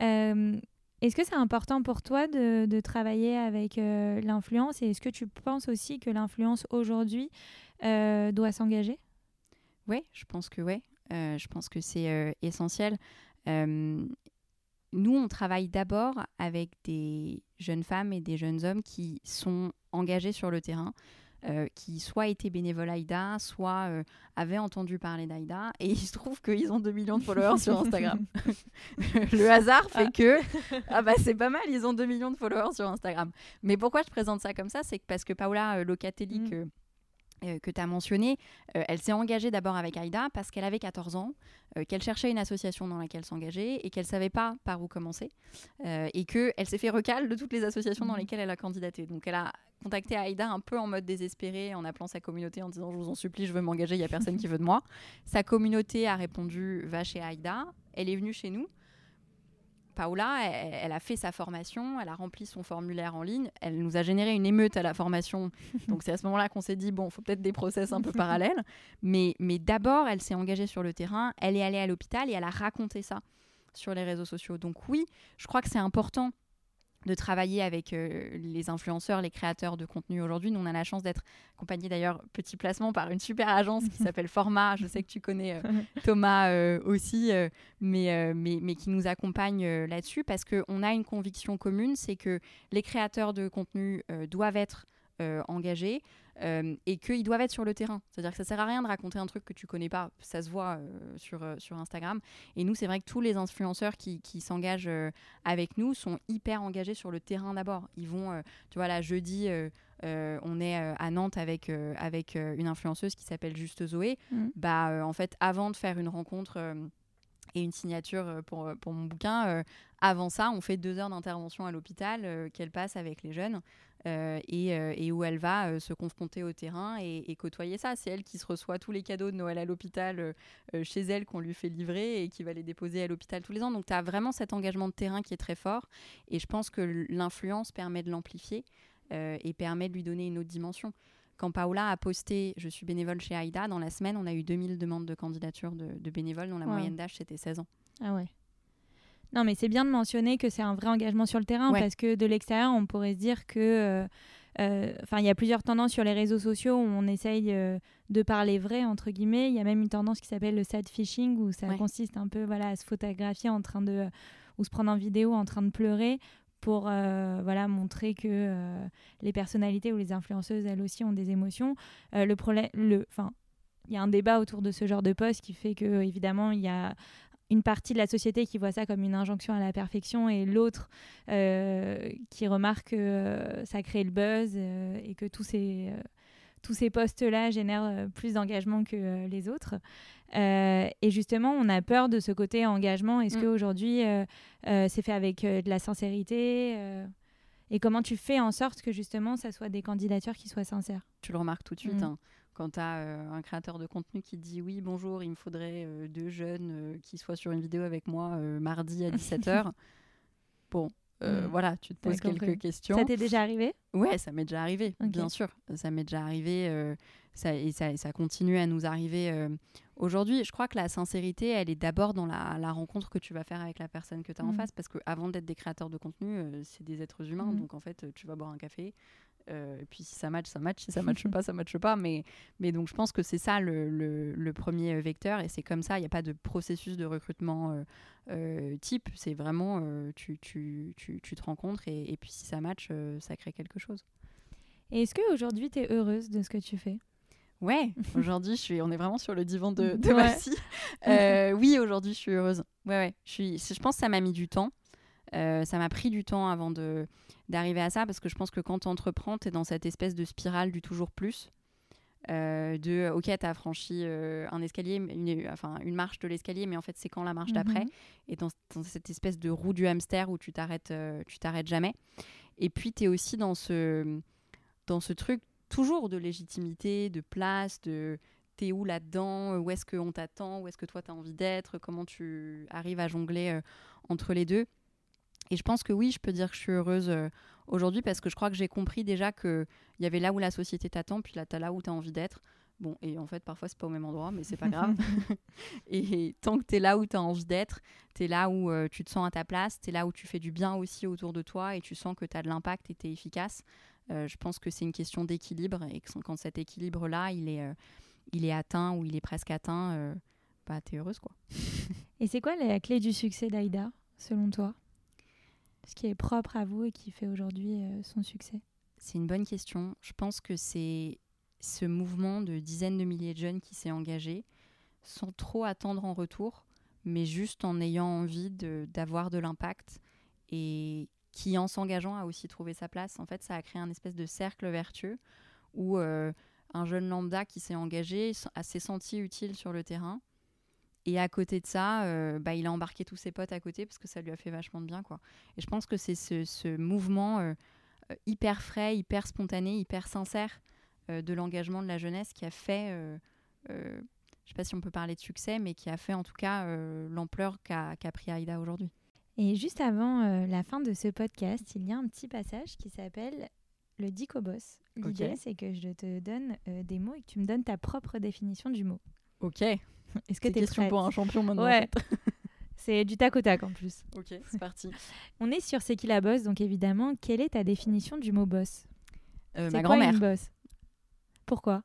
est-ce que c'est important pour toi de, de travailler avec l'influence? Et est-ce que tu penses aussi que l'influence aujourd'hui doit s'engager? Oui, je pense que oui. je pense que c'est essentiel nous, on travaille d'abord avec des jeunes femmes et des jeunes hommes qui sont engagés sur le terrain, euh, qui soit étaient bénévoles AIDA, soit euh, avaient entendu parler d'AIDA. Et il se trouve qu'ils ont 2 millions de followers sur Instagram. *laughs* le hasard fait que, ah bah c'est pas mal, ils ont 2 millions de followers sur Instagram. Mais pourquoi je présente ça comme ça? C'est parce que Paola euh, Locatelli, mm. Que tu as mentionné, euh, elle s'est engagée d'abord avec Aïda parce qu'elle avait 14 ans, euh, qu'elle cherchait une association dans laquelle s'engager et qu'elle savait pas par où commencer et qu'elle s'est fait recal de toutes les associations dans mhm. lesquelles elle a candidaté. Donc elle a contacté Aïda un peu en mode désespéré en appelant sa communauté en disant je vous en supplie, je veux m'engager, il y a personne qui veut de moi. Sa communauté a répondu va chez Aïda, elle est venue chez nous Paola, elle, a fait sa formation, elle a rempli son formulaire en ligne, elle nous a généré une émeute à la formation. *laughs* Donc c'est à ce moment-là qu'on s'est dit, bon, il faut peut-être des process un peu *laughs* parallèles. Mais, mais d'abord, elle s'est engagée sur le terrain, elle est allée à l'hôpital et elle a raconté ça sur les réseaux sociaux. Donc oui, je crois que c'est important de travailler avec euh, les influenceurs, les créateurs de contenu aujourd'hui. Nous, on a la chance d'être accompagnés d'ailleurs, petit placement, par une super agence qui *laughs* s'appelle Format. Je sais que tu connais euh, *laughs* Thomas euh, aussi, mais, mais, mais, qui nous accompagne là-dessus parce qu'on a une conviction commune, c'est que les créateurs de contenu doivent être engagés. Euh, et qu'ils doivent être sur le terrain. C'est-à-dire que ça sert à rien de raconter un truc que tu connais pas, ça se voit euh, sur, euh, sur Instagram. Et nous, c'est vrai que tous les influenceurs qui, qui s'engagent avec nous sont hyper engagés sur le terrain d'abord. Ils vont, tu vois, là, jeudi, on est à Nantes avec, avec une influenceuse qui s'appelle Juste Zoé. Mmh. Bah, en fait, avant de faire une rencontre et une signature pour, pour mon bouquin. avant ça, on fait deux heures d'intervention à l'hôpital qu'elle passe avec les jeunes. Euh, euh, et, où elle va euh, se confronter au terrain et, côtoyer ça. C'est elle qui se reçoit tous les cadeaux de Noël à l'hôpital chez elle qu'on lui fait livrer et qui va les déposer à l'hôpital tous les ans. Donc tu as vraiment cet engagement de terrain qui est très fort et je pense que l'influence permet de l'amplifier et permet de lui donner une autre dimension. Quand Paola a posté Je suis bénévole chez Aïda, dans la semaine, on a eu 2000 demandes de candidature de, bénévoles dont la moyenne d'âge c'était 16 ans. Ah ouais. Non, mais c'est bien de mentionner que c'est un vrai engagement sur le terrain parce que de l'extérieur, on pourrait se dire que. Euh, euh, enfin, il y a plusieurs tendances sur les réseaux sociaux où on essaye euh, de parler vrai, entre guillemets. Il y a même une tendance qui s'appelle le sad phishing où ça consiste un peu voilà, à se photographier en train de. ou se prendre en vidéo en train de pleurer pour voilà montrer que les personnalités ou les influenceuses elles aussi ont des émotions le problème le enfin il y a un débat autour de ce genre de poste qui fait que évidemment il y a une partie de la société qui voit ça comme une injonction à la perfection et l'autre euh, qui remarque que euh, ça crée le buzz euh, et que tous ces, tous ces postes-là génèrent plus d'engagement que les autres. et justement, on a peur de ce côté engagement. Est-ce mm. qu'aujourd'hui, c'est fait avec de la sincérité Et comment tu fais en sorte que justement, ça soit des candidatures qui soient sincères? Tu le remarques tout de suite. Mm. Hein quand tu as euh, un créateur de contenu qui dit oui, bonjour, il me faudrait euh, deux jeunes euh, qui soient sur une vidéo avec moi mardi à 17h. *laughs* bon, hmm. voilà, tu te poses quelques questions. Ça t'est déjà arrivé? Ouais, ça m'est déjà arrivé, bien sûr. Ça m'est déjà arrivé ça, et ça, ça, continue à nous arriver aujourd'hui. Je crois que la sincérité, elle est d'abord dans la, rencontre que tu vas faire avec la personne que tu as en hmm. face, parce qu'avant d'être des créateurs de contenu, c'est des êtres humains. Hmm. Donc en fait, tu vas boire un café, euh, et puis si ça match, ça match. Si ça matche pas, ça matche pas. Mais, mais donc je pense que c'est ça le, le, premier vecteur. Et c'est comme ça, il n'y a pas de processus de recrutement euh, euh, type. C'est vraiment, tu, tu, tu, tu, te rencontres et, et, puis si ça match, ça crée quelque chose. Et est-ce qu'aujourd'hui, tu es heureuse de ce que tu fais? Ouais, aujourd'hui, je suis, on est vraiment sur le divan de, de ouais. *laughs* oui, aujourd'hui, je suis heureuse. Ouais, ouais. Je, suis, je pense que ça m'a mis du temps. Ça m'a pris du temps avant de d'arriver à ça parce que je pense que quand tu entreprends, tu es dans cette espèce de spirale du toujours plus. Euh, de ok, tu as franchi euh, un escalier, une, enfin une marche de l'escalier, mais en fait, c'est quand la marche d'après? Mhm. Et dans, cette espèce de roue du hamster où tu t'arrêtes euh, tu t'arrêtes jamais. Et puis, tu es aussi dans ce, dans ce truc toujours de légitimité, de place, de t'es où là-dedans, où est-ce qu'on t'attend, où est-ce que toi tu as envie d'être, comment tu arrives à jongler entre les deux. Et je pense que oui, je peux dire que je suis heureuse euh, aujourd'hui parce que je crois que j'ai compris déjà qu'il y avait là où la société t'attend, puis là, tu as là où tu as envie d'être. Bon, et en fait, parfois, c'est pas au même endroit, mais c'est pas grave. *laughs* *laughs* et tant que tu es là où tu as envie d'être, tu es là où euh, tu te sens à ta place, tu es là où tu fais du bien aussi autour de toi et tu sens que tu as de l'impact et tu es efficace. Euh, je pense que c'est une question d'équilibre et que quand cet équilibre-là, il, est il est atteint ou il est presque atteint, bah, tu es heureuse. quoi. et c'est quoi la clé du succès d'Aïda, selon toi? Ce qui est propre à vous et qui fait aujourd'hui euh, son succès C'est une bonne question. Je pense que c'est ce mouvement de dizaines de milliers de jeunes qui s'est engagé sans trop attendre en retour, mais juste en ayant envie d'avoir de, l'impact et qui, en s'engageant, a aussi trouvé sa place. En fait, ça a créé un espèce de cercle vertueux où euh, un jeune lambda qui s'est engagé s'est senti utile sur le terrain et à côté de ça, euh, bah, il a embarqué tous ses potes à côté parce que ça lui a fait vachement de bien. Quoi. Et je pense que c'est ce, mouvement euh, euh, hyper frais, hyper spontané, hyper sincère de l'engagement de la jeunesse qui a fait, je ne sais pas si on peut parler de succès, mais qui a fait en tout cas l'ampleur qu'a pris Aïda aujourd'hui. Et juste avant la fin de ce podcast, il y a un petit passage qui s'appelle le Dicobos. L'idée, c'est que je te donne des mots et que tu me donnes ta propre définition du mot. Ok. *laughs* Est-ce que tu es question pour un champion maintenant Ouais. *laughs* c'est du tac au tac en plus. Ok, c'est parti. *laughs* On est sur C'est qui la boss, donc évidemment, quelle est ta définition du mot boss euh, Ma grand-mère. boss Pourquoi?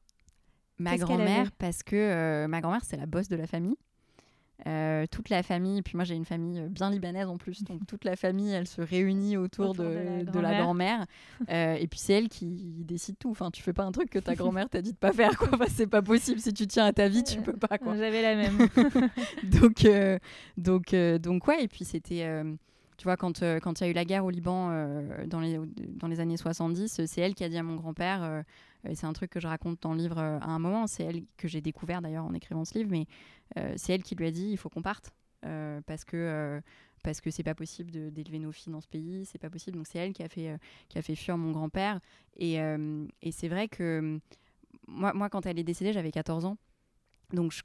Ma grand-mère, parce que euh, ma grand-mère, c'est la boss de la famille. Euh, toute la famille, puis moi j'ai une famille euh, bien libanaise en plus, donc toute la famille elle se réunit autour, de, la grand-mère. Euh, et puis c'est elle qui décide tout. Enfin, tu fais pas un truc que ta grand-mère t'a dit de pas faire, quoi. c'est pas possible. Si tu tiens à ta vie, tu peux pas, quoi. J'avais la même. *laughs* donc, donc, donc, ouais, et puis c'était. Tu vois, quand quand il y a eu la guerre au Liban dans, les, dans les années 70, c'est elle qui a dit à mon grand-père, c'est un truc que je raconte dans le livre à un moment, c'est elle que j'ai découvert d'ailleurs en écrivant ce livre, mais euh, c'est elle qui lui a dit il faut qu'on parte. parce que parce que c'est pas possible d'élever nos filles dans ce pays, c'est pas possible. Donc c'est elle qui a fait qui a fait fuir mon grand-père et, et c'est vrai que moi, moi quand elle est décédée, j'avais 14 ans. Donc je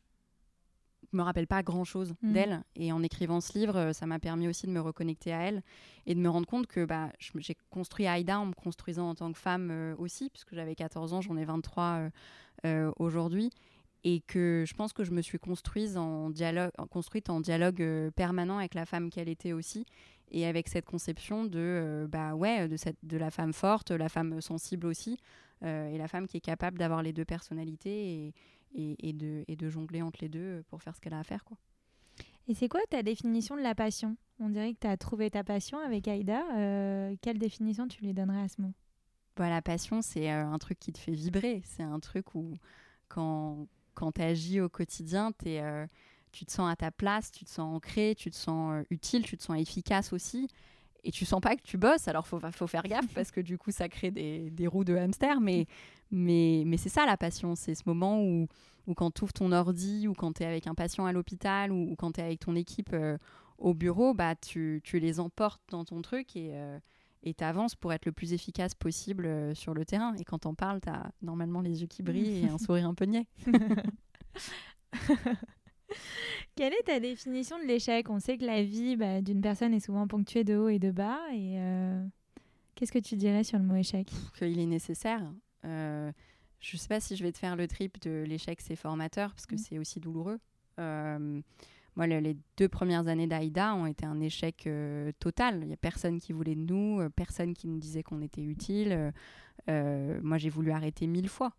me rappelle pas grand chose mmh. d'elle. Et en écrivant ce livre, euh, ça m'a permis aussi de me reconnecter à elle et de me rendre compte que bah, j'ai construit Aïda en me construisant en tant que femme euh, aussi, puisque j'avais 14 ans, j'en ai 23 euh, aujourd'hui. Et que je pense que je me suis construite en dialogue, construite en dialogue permanent avec la femme qu'elle était aussi. Et avec cette conception de, bah ouais, de, cette, de la femme forte, la femme sensible aussi, et la femme qui est capable d'avoir les deux personnalités. Et, et, de, et de jongler entre les deux pour faire ce qu'elle a à faire. Quoi. Et c'est quoi ta définition de la passion? On dirait que tu as trouvé ta passion avec Aïda. Euh, quelle définition tu lui donnerais à ce mot? Bah, La passion, c'est euh, un truc qui te fait vibrer. C'est un truc où, quand, quand tu agis au quotidien, es, euh, tu te sens à ta place, tu te sens ancré, tu te sens utile, tu te sens efficace aussi. Et tu sens pas que tu bosses, alors faut, faut faire gaffe parce que du coup ça crée des, des roues de hamster. Mais, mais, mais c'est ça la passion, c'est ce moment où, où quand tu ouvres ton ordi ou quand tu es avec un patient à l'hôpital ou, quand tu es avec ton équipe euh, au bureau, bah, tu, tu, les emportes dans ton truc et euh, tu avances pour être le plus efficace possible euh, sur le terrain. Et quand t'en parles, tu as normalement les yeux qui brillent et un *laughs* sourire un peu niais. *laughs* *laughs* Quelle est ta définition de l'échec? On sait que la vie bah, d'une personne est souvent ponctuée de haut et de bas. Et qu'est-ce que tu dirais sur le mot échec? Qu'il est nécessaire. Euh, je ne sais pas si je vais te faire le trip de l'échec, c'est formateur, parce que mm. c'est aussi douloureux. Euh, moi, les deux premières années d'Aïda ont été un échec euh, total. Il n'y a personne qui voulait de nous, personne qui nous disait qu'on était utile. moi, j'ai voulu arrêter mille fois.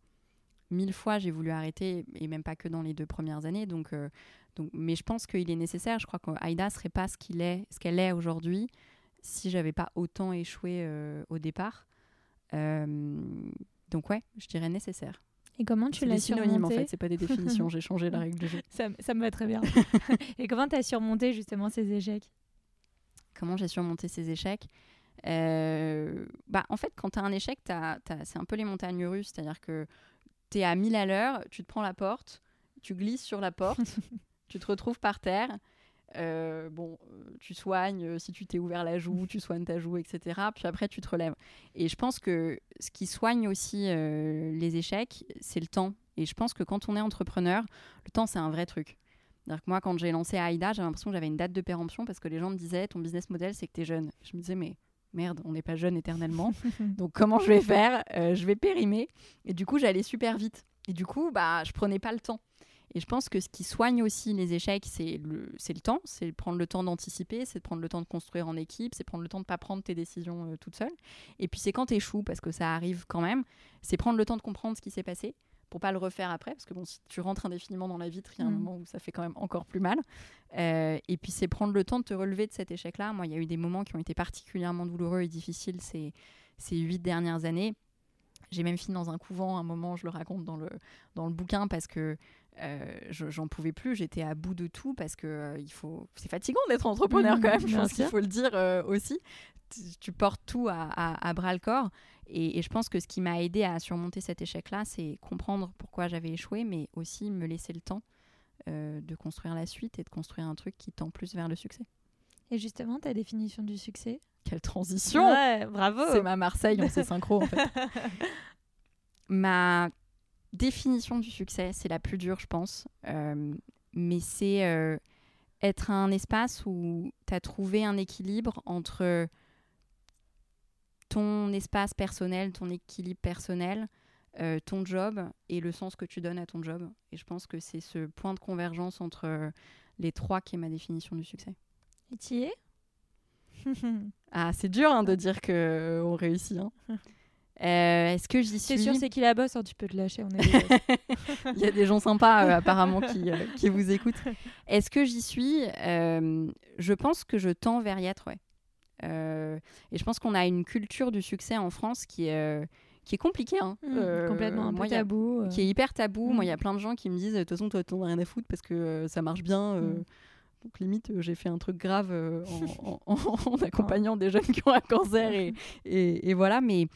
Mille fois, j'ai voulu arrêter, et même pas que dans les deux premières années. Donc, donc, mais je pense qu'il est nécessaire. Je crois qu'Aïda ne serait pas ce qu'elle est, ce qu'elle est aujourd'hui si j'avais pas autant échoué au départ. Donc ouais, je dirais nécessaire. Et comment tu l'as surmonté synonymes en fait, c'est pas des définitions, j'ai changé la *laughs* règle du jeu. Ça, ça me va très bien. *laughs* Et comment tu as surmonté justement ces échecs? Comment j'ai surmonté ces échecs? Euh, bah, En fait, quand tu as un échec, c'est un peu les montagnes russes, c'est-à-dire que tu es à 1000 à l'heure, tu te prends la porte, tu glisses sur la porte, *laughs* tu te retrouves par terre, euh, bon, euh, tu soignes, euh, si tu t'es ouvert la joue, tu soignes ta joue, etc. Puis après, tu te relèves. Et je pense que ce qui soigne aussi les échecs, c'est le temps. Et je pense que quand on est entrepreneur, le temps, c'est un vrai truc. Que moi, quand j'ai lancé Aïda, j'avais l'impression que j'avais une date de péremption parce que les gens me disaient ton business model, c'est que tu es jeune. Je me disais, mais merde, on n'est pas jeune éternellement. *laughs* Donc, comment je vais faire? Je vais périmer. Et du coup, j'allais super vite. Et du coup, bah, je prenais pas le temps. Et je pense que ce qui soigne aussi les échecs, c'est le, le temps, c'est prendre le temps d'anticiper, c'est prendre le temps de construire en équipe, c'est prendre le temps de ne pas prendre tes décisions euh, toute seule. Et puis c'est quand tu échoues, parce que ça arrive quand même, c'est prendre le temps de comprendre ce qui s'est passé pour pas le refaire après, parce que bon, si tu rentres indéfiniment dans la vitre, il y a un mmh. moment où ça fait quand même encore plus mal. Euh, et puis c'est prendre le temps de te relever de cet échec-là. Moi, il y a eu des moments qui ont été particulièrement douloureux et difficiles ces, ces huit dernières années. J'ai même fini dans un couvent un moment, je le raconte dans le, dans le bouquin, parce que j'en pouvais plus, j'étais à bout de tout parce que euh, il faut, c'est fatigant d'être entrepreneur mmh, quand même, je pense qu'il faut le dire euh, aussi. Tu, portes tout à, bras le corps et, et, je pense que ce qui m'a aidé à surmonter cet échec-là, c'est comprendre pourquoi j'avais échoué, mais aussi me laisser le temps de construire la suite et de construire un truc qui tend plus vers le succès. Et justement, ta définition du succès? Quelle transition Ouais, bravo C'est ma Marseille, on s'est synchro en fait. *laughs* ma définition du succès, c'est la plus dure, je pense. Euh, mais c'est euh, être un espace où tu as trouvé un équilibre entre ton espace personnel, ton équilibre personnel, euh, ton job et le sens que tu donnes à ton job. Et je pense que c'est ce point de convergence entre les trois qui est ma définition du succès. Et tu y es? Ah, c'est dur hein, de dire qu'on réussit. Hein. *laughs* Euh, est-ce que j'y suis C'est sûr, c'est qui la bosse, hein, tu peux te lâcher. On *laughs* Il y a des gens sympas euh, apparemment qui, euh, qui, *laughs* vous écoutent. Est-ce que j'y suis? Je pense que je tends vers y être, ouais. et je pense qu'on a une culture du succès en France qui est qui est compliquée. Hein. Mmh, complètement un peu tabou. Qui est hyper tabou. Moi, il y a mmh. plein de gens qui me disent de toute façon, toi, t'en as rien à foutre parce que ça marche bien. Mmh. Donc limite, j'ai fait un truc grave *laughs* en, en, accompagnant des jeunes qui ont un cancer et, et, et voilà. Mais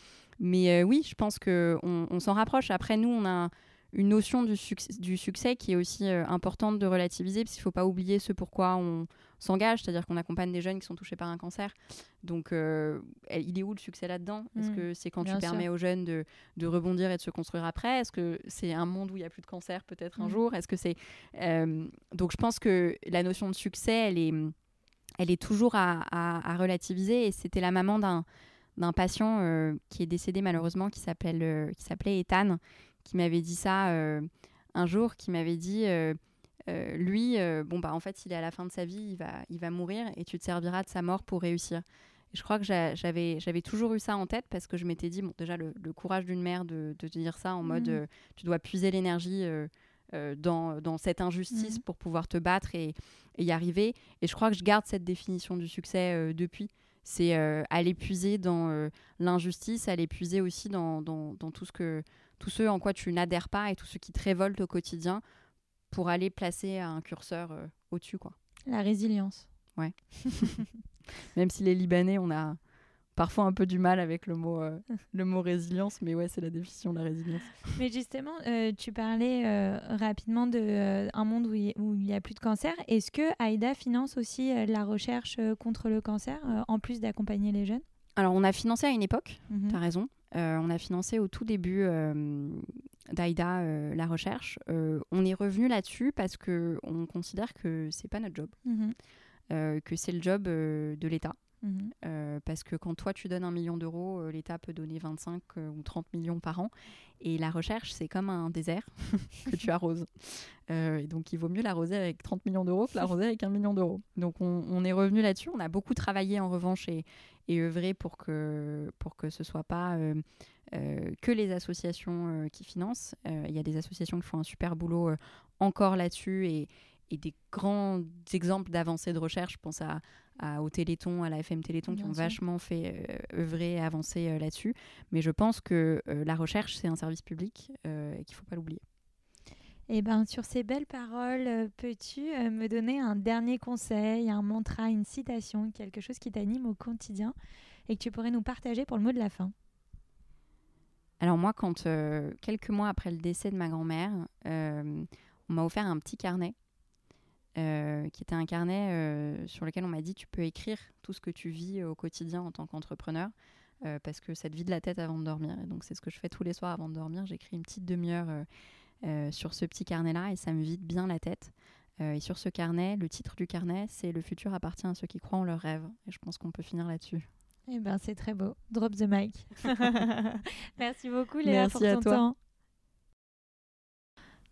mais euh, oui, je pense qu'on on, s'en rapproche. Après, nous, on a une notion du, succès, du succès qui est aussi importante de relativiser, parce qu'il ne faut pas oublier ce pourquoi on s'engage, c'est-à-dire qu'on accompagne des jeunes qui sont touchés par un cancer. Donc, il est où le succès là-dedans? Est-ce mmh. que c'est quand tu permets aux jeunes de, de, rebondir et de se construire après? Est-ce que c'est un monde où il n'y a plus de cancer peut-être un mmh. jour? Est-ce que c'est donc je pense que la notion de succès, elle est elle est toujours à, relativiser. Et c'était la maman d'un d'un patient euh, qui est décédé malheureusement, qui s'appelle euh, qui s'appelait Ethan, qui m'avait dit ça euh, un jour, qui m'avait dit lui, bon bah en fait, il est à la fin de sa vie, il va il va mourir et tu te serviras de sa mort pour réussir. Et je crois que j'avais j'avais toujours eu ça en tête parce que je m'étais dit bon déjà le, courage d'une mère de, de, dire ça en mode mmh. tu dois puiser l'énergie dans, dans, cette injustice mhm. pour pouvoir te battre et, y arriver. Et je crois que je garde cette définition du succès depuis. C'est euh, aller puiser dans l'injustice, aller puiser aussi dans, dans, dans, tout, ce que, tout ce en quoi tu n'adhères pas et tout ce qui te révolte au quotidien pour aller placer un curseur au-dessus. quoi. La résilience. Ouais. *laughs* Même si les Libanais, on a parfois un peu du mal avec le mot, euh, *laughs* le mot résilience, mais ouais, c'est la définition de la résilience. Mais justement, euh, tu parlais euh, rapidement d'un un monde où il n'y a plus de cancer. Est-ce que AIDA finance aussi la recherche contre le cancer, en plus d'accompagner les jeunes? Alors, on a financé à une époque, mhm. tu as raison. on a financé au tout début d'AIDA la recherche. on est revenu là-dessus parce qu'on considère que c'est pas notre job, mhm. que c'est le job de l'État. Mhm. Euh, parce que quand toi tu donnes un million d'euros, euh, l'État peut donner 25 euh, ou 30 millions par an. Et la recherche, c'est comme un désert *laughs* que tu arroses. donc il vaut mieux l'arroser avec 30 millions d'euros que l'arroser avec un million d'euros. Donc on, est revenu là-dessus. On a beaucoup travaillé en revanche et, et œuvré pour que, pour que ce soit pas que les associations qui financent. Il y a des associations qui font un super boulot encore là-dessus et, et des grands exemples d'avancées de recherche. Je pense à, au Téléthon, à la FM Téléthon, qui ont vachement fait euh, œuvrer et avancer euh, là-dessus. Mais je pense que euh, la recherche, c'est un service public et qu'il ne faut pas l'oublier. Et eh ben, sur ces belles paroles, peux-tu me donner un dernier conseil, un mantra, une citation, quelque chose qui t'anime au quotidien et que tu pourrais nous partager pour le mot de la fin? Alors moi, quand quelques mois après le décès de ma grand-mère, on m'a offert un petit carnet euh, qui était un carnet euh, sur lequel on m'a dit tu peux écrire tout ce que tu vis au quotidien en tant qu'entrepreneur euh, parce que ça te vide la tête avant de dormir. Et donc c'est ce que je fais tous les soirs avant de dormir. J'écris une petite demi-heure sur ce petit carnet-là et ça me vide bien la tête. et sur ce carnet, le titre du carnet, c'est Le futur appartient à ceux qui croient en leurs rêves. Et je pense qu'on peut finir là-dessus. Eh ben, c'est très beau. Drop the mic. *laughs* *laughs* Merci beaucoup, Léa, pour ton temps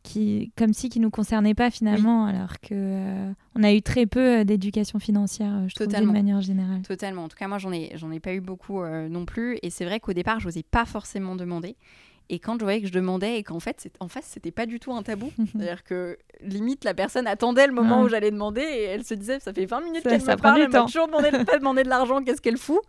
qui, comme si qui nous concernait pas finalement, alors que euh, on a eu très peu euh, d'éducation financière, euh, je trouve, de manière générale. Totalement. En tout cas, moi, j'en ai, j'en ai pas eu beaucoup non plus, et c'est vrai qu'au départ, je n'osais pas forcément demander. Et quand je voyais que je demandais et qu'en fait, en face, c'était pas du tout un tabou. *laughs* C'est-à-dire que limite, la personne attendait le moment où j'allais demander et elle se disait, ça fait 20 minutes qu'elle me parle, elle m'a toujours demandé, *laughs* pas demander de l'argent, qu'est-ce qu'elle fout?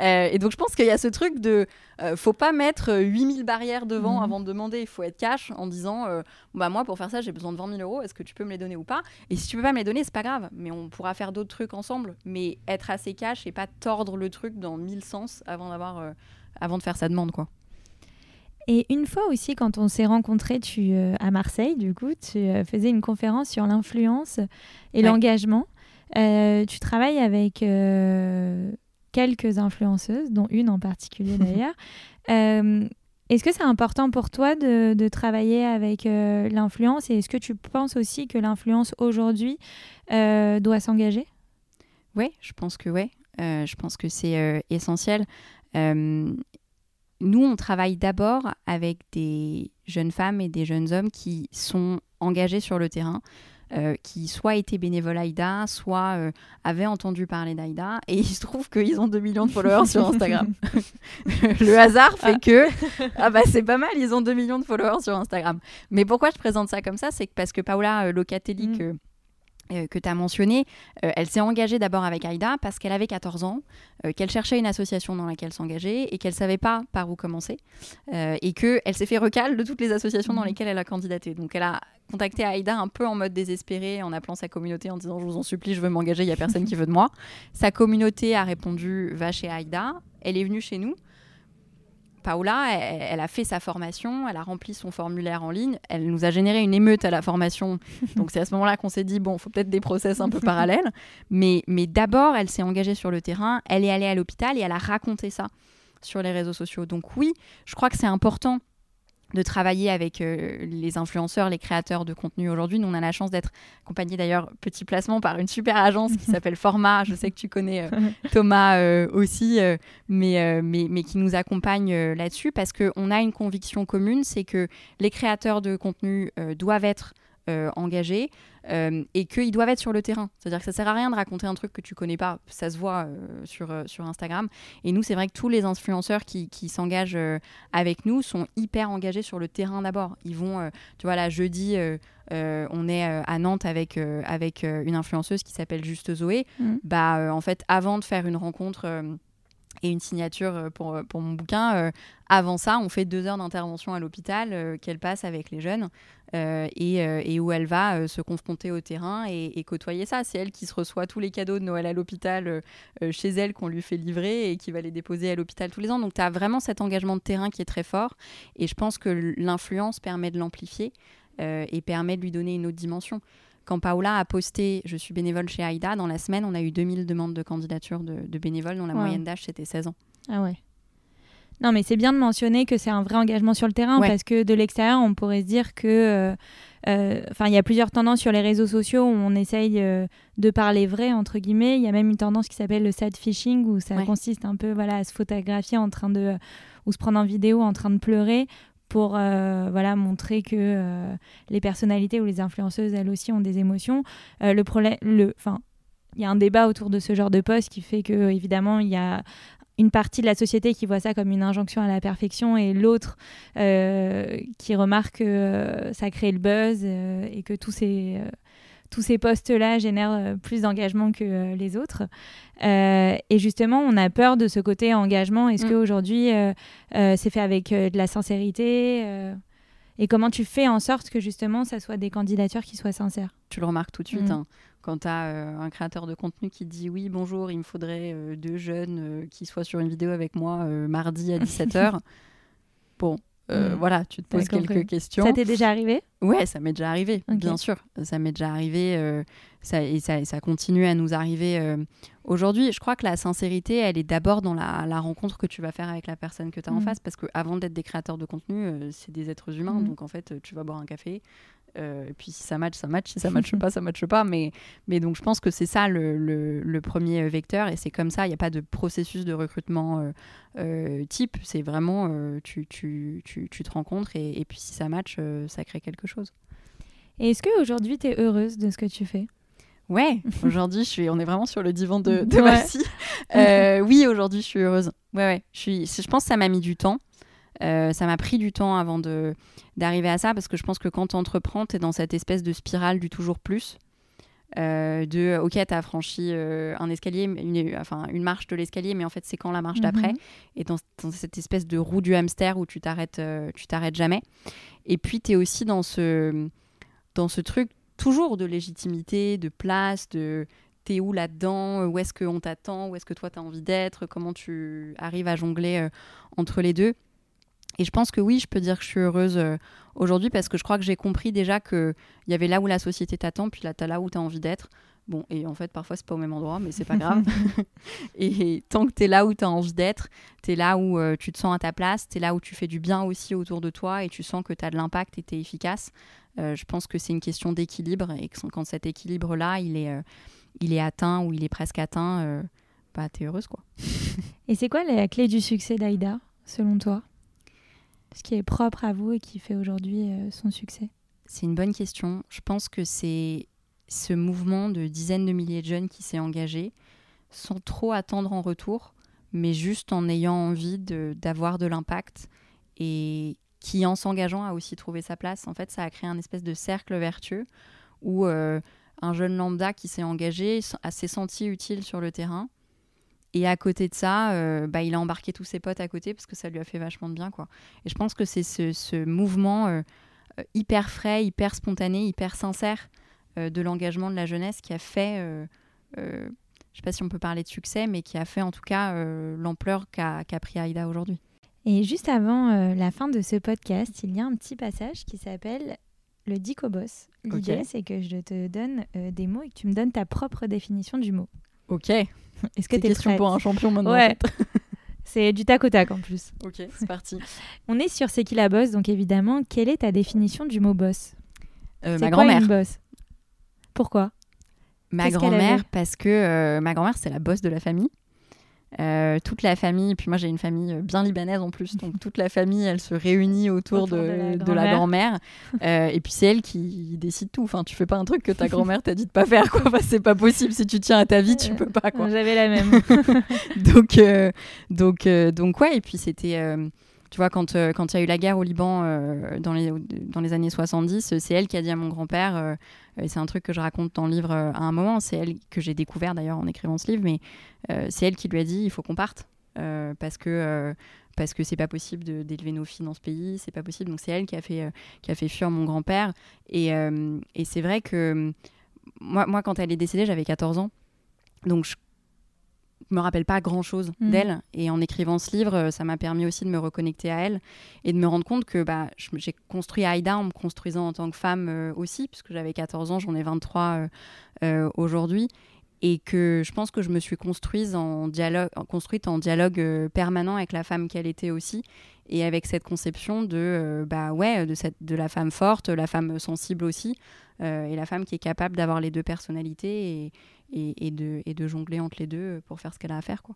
Euh, Et donc, je pense qu'il y a ce truc de, euh, faut pas mettre 8000 euh, barrières devant mhm. avant de demander, il faut être cash en disant, bah moi, pour faire ça, j'ai besoin de 20 000 euros, est-ce que tu peux me les donner ou pas? Et si tu peux pas me les donner, c'est pas grave, mais on pourra faire d'autres trucs ensemble. Mais être assez cash et pas tordre le truc dans mille sens avant d'avoir, avant de faire sa demande, quoi. Et une fois aussi, quand on s'est rencontrés tu, euh, à Marseille, du coup, tu euh, faisais une conférence sur l'influence et l'engagement. Euh, tu travailles avec quelques influenceuses, dont une en particulier *laughs* d'ailleurs. est-ce que c'est important pour toi de, de travailler avec l'influence? Et est-ce que tu penses aussi que l'influence aujourd'hui doit s'engager? Oui, je pense que oui. je pense que c'est essentiel nous, on travaille d'abord avec des jeunes femmes et des jeunes hommes qui sont engagés sur le terrain, euh, qui soit étaient bénévoles AIDA, soit euh, avaient entendu parler d'AIDA. Et il se trouve qu'ils ont 2 millions de followers sur Instagram. *laughs* le hasard fait que, ah bah c'est pas mal, ils ont 2 millions de followers sur Instagram. Mais pourquoi je présente ça comme ça? C'est parce que Paola euh, Locatelli, mm. Euh, que tu as mentionné, euh, elle s'est engagée d'abord avec Aïda parce qu'elle avait 14 ans, euh, qu'elle cherchait une association dans laquelle s'engager et qu'elle savait pas par où commencer et qu'elle s'est fait recal de toutes les associations dans mmh. lesquelles elle a candidaté. Donc elle a contacté Aïda un peu en mode désespéré en appelant sa communauté en disant je vous en supplie, je veux m'engager, il y a personne qui veut de moi. Sa communauté a répondu va chez Aïda, elle est venue chez nous Paola, elle, a fait sa formation, elle a rempli son formulaire en ligne, elle nous a généré une émeute à la formation. *laughs* Donc c'est à ce moment-là qu'on s'est dit, bon, il faut peut-être des process un peu *laughs* parallèles. Mais, mais d'abord, elle s'est engagée sur le terrain, elle est allée à l'hôpital et elle a raconté ça sur les réseaux sociaux. Donc oui, je crois que c'est important de travailler avec euh, les influenceurs, les créateurs de contenu aujourd'hui. Nous, on a la chance d'être accompagnés d'ailleurs, petit placement, par une super agence qui *laughs* s'appelle Format. Je sais que tu connais euh, Thomas euh, aussi, mais, mais, mais, qui nous accompagne là-dessus parce qu'on a une conviction commune, c'est que les créateurs de contenu doivent être engagés. Euh, et qu'ils doivent être sur le terrain. C'est-à-dire que ça sert à rien de raconter un truc que tu connais pas, ça se voit euh, sur, euh, sur Instagram. Et nous, c'est vrai que tous les influenceurs qui, qui s'engagent avec nous sont hyper engagés sur le terrain d'abord. Ils vont, tu vois, là, jeudi, on est à Nantes avec, avec une influenceuse qui s'appelle Juste Zoé. Mmh. Bah, en fait, avant de faire une rencontre et une signature pour, pour mon bouquin. avant ça, on fait deux heures d'intervention à l'hôpital qu'elle passe avec les jeunes. Euh, euh, et, où elle va euh, se confronter au terrain et, côtoyer ça. C'est elle qui se reçoit tous les cadeaux de Noël à l'hôpital chez elle qu'on lui fait livrer et qui va les déposer à l'hôpital tous les ans. Donc tu as vraiment cet engagement de terrain qui est très fort et je pense que l'influence permet de l'amplifier et permet de lui donner une autre dimension. Quand Paola a posté Je suis bénévole chez Aïda, dans la semaine, on a eu 2000 demandes de candidature de, bénévoles dont la moyenne d'âge c'était 16 ans. Ah ouais. Non, mais c'est bien de mentionner que c'est un vrai engagement sur le terrain parce que de l'extérieur, on pourrait se dire que. Euh, euh, enfin, il y a plusieurs tendances sur les réseaux sociaux où on essaye euh, de parler vrai, entre guillemets. Il y a même une tendance qui s'appelle le sad phishing où ça consiste un peu voilà, à se photographier en train de. ou se prendre en vidéo en train de pleurer pour voilà, montrer que les personnalités ou les influenceuses, elles aussi, ont des émotions. le problème. Le, il y a un débat autour de ce genre de poste qui fait que évidemment il y a une partie de la société qui voit ça comme une injonction à la perfection et l'autre euh, qui remarque que euh, ça crée le buzz euh, et que tous ces, tous ces postes-là génèrent plus d'engagement que les autres. et justement, on a peur de ce côté engagement. Est-ce mm. qu'aujourd'hui, c'est fait avec de la sincérité et comment tu fais en sorte que justement, ça soit des candidatures qui soient sincères? Tu le remarques tout de suite. Mm. Hein quand tu as euh, un créateur de contenu qui dit oui, bonjour, il me faudrait euh, deux jeunes euh, qui soient sur une vidéo avec moi mardi à 17h. *laughs* bon, mm. voilà, tu te poses quelques questions. Ça t'est déjà arrivé Ouais, ça m'est déjà arrivé, bien sûr. Ça m'est déjà arrivé ça, et, ça, ça, continue à nous arriver aujourd'hui. Je crois que la sincérité, elle est d'abord dans la, rencontre que tu vas faire avec la personne que tu as en mm. face parce qu'avant d'être des créateurs de contenu, c'est des êtres humains. Mm. Donc en fait, tu vas boire un café, euh, et puis si ça match, ça match. Si ça matche pas, ça matche pas. Mais, mais donc je pense que c'est ça le, le, premier vecteur. Et c'est comme ça, il n'y a pas de processus de recrutement euh, euh, type. C'est vraiment, tu, tu, tu, tu, te rencontres et, et, puis si ça match, ça crée quelque chose. Et est-ce qu'aujourd'hui, tu es heureuse de ce que tu fais? Ouais, *laughs* aujourd'hui, je suis, on est vraiment sur le divan de, de oui, aujourd'hui, je suis heureuse. Ouais, ouais. Je, suis, je pense que ça m'a mis du temps. Euh, ça m'a pris du temps avant d'arriver à ça parce que je pense que quand tu entreprends, tu es dans cette espèce de spirale du toujours plus. Euh, de ok, tu as franchi euh, un escalier, une, enfin une marche de l'escalier, mais en fait, c'est quand la marche mhm. d'après? Et dans, cette espèce de roue du hamster où tu t'arrêtes tu t'arrêtes jamais. Et puis, tu es aussi dans ce, dans ce truc toujours de légitimité, de place, de t'es où là-dedans, où est-ce qu'on t'attend, où est-ce que toi tu as envie d'être, comment tu arrives à jongler entre les deux. Et je pense que oui, je peux dire que je suis heureuse euh, aujourd'hui parce que je crois que j'ai compris déjà qu'il y avait là où la société t'attend, puis là, tu as là où tu as envie d'être. Bon, et en fait, parfois, c'est pas au même endroit, mais c'est pas grave. *laughs* *laughs* et tant que tu es là où tu as envie d'être, tu es là où euh, tu te sens à ta place, tu es là où tu fais du bien aussi autour de toi et tu sens que tu as de l'impact et tu es efficace. Euh, je pense que c'est une question d'équilibre et que quand cet équilibre-là, il, est il est atteint ou il est presque atteint, bah, tu es heureuse. quoi. et c'est quoi la clé du succès d'Aïda, selon toi? Ce qui est propre à vous et qui fait aujourd'hui euh, son succès C'est une bonne question. Je pense que c'est ce mouvement de dizaines de milliers de jeunes qui s'est engagé sans trop attendre en retour, mais juste en ayant envie d'avoir de, l'impact et qui, en s'engageant, a aussi trouvé sa place. En fait, ça a créé un espèce de cercle vertueux où euh, un jeune lambda qui s'est engagé s'est senti utile sur le terrain et à côté de ça, euh, bah, il a embarqué tous ses potes à côté parce que ça lui a fait vachement de bien. Quoi. Et je pense que c'est ce, mouvement euh, euh, hyper frais, hyper spontané, hyper sincère de l'engagement de la jeunesse qui a fait, je ne sais pas si on peut parler de succès, mais qui a fait en tout cas l'ampleur qu'a pris Aïda aujourd'hui. Et juste avant la fin de ce podcast, il y a un petit passage qui s'appelle le dicobos. L'idée, c'est que je te donne des mots et que tu me donnes ta propre définition du mot. Ok. *laughs* Est-ce que tu es question pour un champion maintenant Ouais. *laughs* c'est du tac au tac en plus. Ok, c'est parti. *laughs* On est sur C'est qui la bosse, donc évidemment, quelle est ta définition du mot boss euh, Ma grand-mère. boss Pourquoi? Ma grand-mère, parce que ma grand-mère, c'est la bosse de la famille. Euh, toute la famille, puis moi j'ai une famille bien libanaise en plus, donc toute la famille elle se réunit autour, de, la grand-mère. Euh, et puis c'est elle qui décide tout. Enfin, tu fais pas un truc que ta grand-mère t'a dit de pas faire, quoi. c'est pas possible. Si tu tiens à ta vie, tu peux pas, quoi. J'avais la même. *laughs* donc, euh, donc, donc, ouais. Et puis c'était tu vois, quand euh, quand il y a eu la guerre au Liban euh, dans, les, dans les années 70, c'est elle qui a dit à mon grand-père, euh, et c'est un truc que je raconte dans le livre à un moment, c'est elle que j'ai découvert d'ailleurs en écrivant ce livre, mais c'est elle qui lui a dit il faut qu'on parte parce que parce que c'est pas possible d'élever nos filles dans ce pays, c'est pas possible. Donc c'est elle qui a fait qui a fait fuir mon grand-père et, et c'est vrai que moi, moi quand elle est décédée, j'avais 14 ans. Donc je me rappelle pas grand chose mm. d'elle. Et en écrivant ce livre, euh, ça m'a permis aussi de me reconnecter à elle et de me rendre compte que bah, j'ai construit Aïda en me construisant en tant que femme euh, aussi, puisque j'avais 14 ans, j'en ai 23 euh, aujourd'hui. Et que je pense que je me suis construite en dialogue, construite en dialogue permanent avec la femme qu'elle était aussi, et avec cette conception de, bah ouais, de, cette, de la femme forte, la femme sensible aussi, et la femme qui est capable d'avoir les deux personnalités et, et, de, et de jongler entre les deux pour faire ce qu'elle a à faire. Quoi.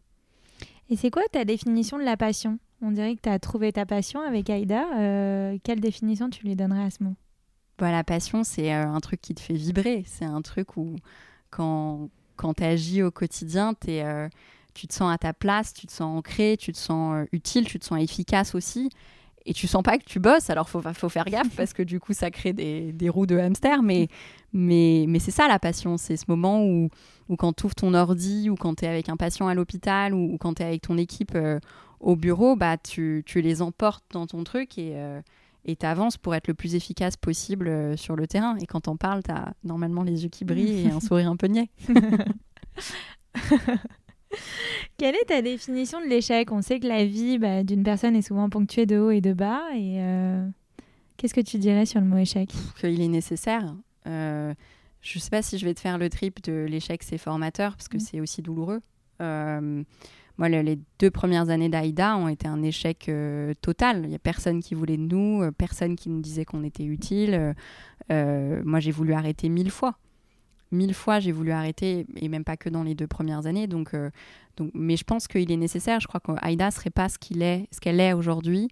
Et c'est quoi ta définition de la passion? On dirait que tu as trouvé ta passion avec Aïda. Euh, quelle définition tu lui donnerais à ce mot? Bah, La passion, c'est euh, un truc qui te fait vibrer. C'est un truc où, quand, quand tu agis au quotidien, es, euh, tu te sens à ta place, tu te sens ancré, tu te sens utile, tu te sens efficace aussi et tu sens pas que tu bosses. Alors, faut, faut faire gaffe parce que du coup, ça crée des, des roues de hamster. Mais, mais, mais c'est ça la passion. C'est ce moment où, où quand tu ouvres ton ordi ou quand tu es avec un patient à l'hôpital ou, quand tu es avec ton équipe euh, au bureau, bah, tu, tu, les emportes dans ton truc et euh, tu avances pour être le plus efficace possible euh, sur le terrain. Et quand t'en parles, tu as normalement les yeux qui brillent et un *laughs* sourire un peu niais. *laughs* *laughs* Quelle est ta définition de l'échec? On sait que la vie bah, d'une personne est souvent ponctuée de haut et de bas. Et euh, qu'est-ce que tu dirais sur le mot échec? Qu'il est nécessaire. Euh, je ne sais pas si je vais te faire le trip de l'échec, c'est formateur, parce que mm. c'est aussi douloureux. Euh, moi, les deux premières années d'Aïda ont été un échec total. Il n'y a personne qui voulait de nous, personne qui nous disait qu'on était utile. moi, j'ai voulu arrêter mille fois mille fois j'ai voulu arrêter et même pas que dans les deux premières années donc, euh, donc mais je pense qu'il est nécessaire. Je crois qu'Aïda serait pas ce qu'il est ce qu'elle est aujourd'hui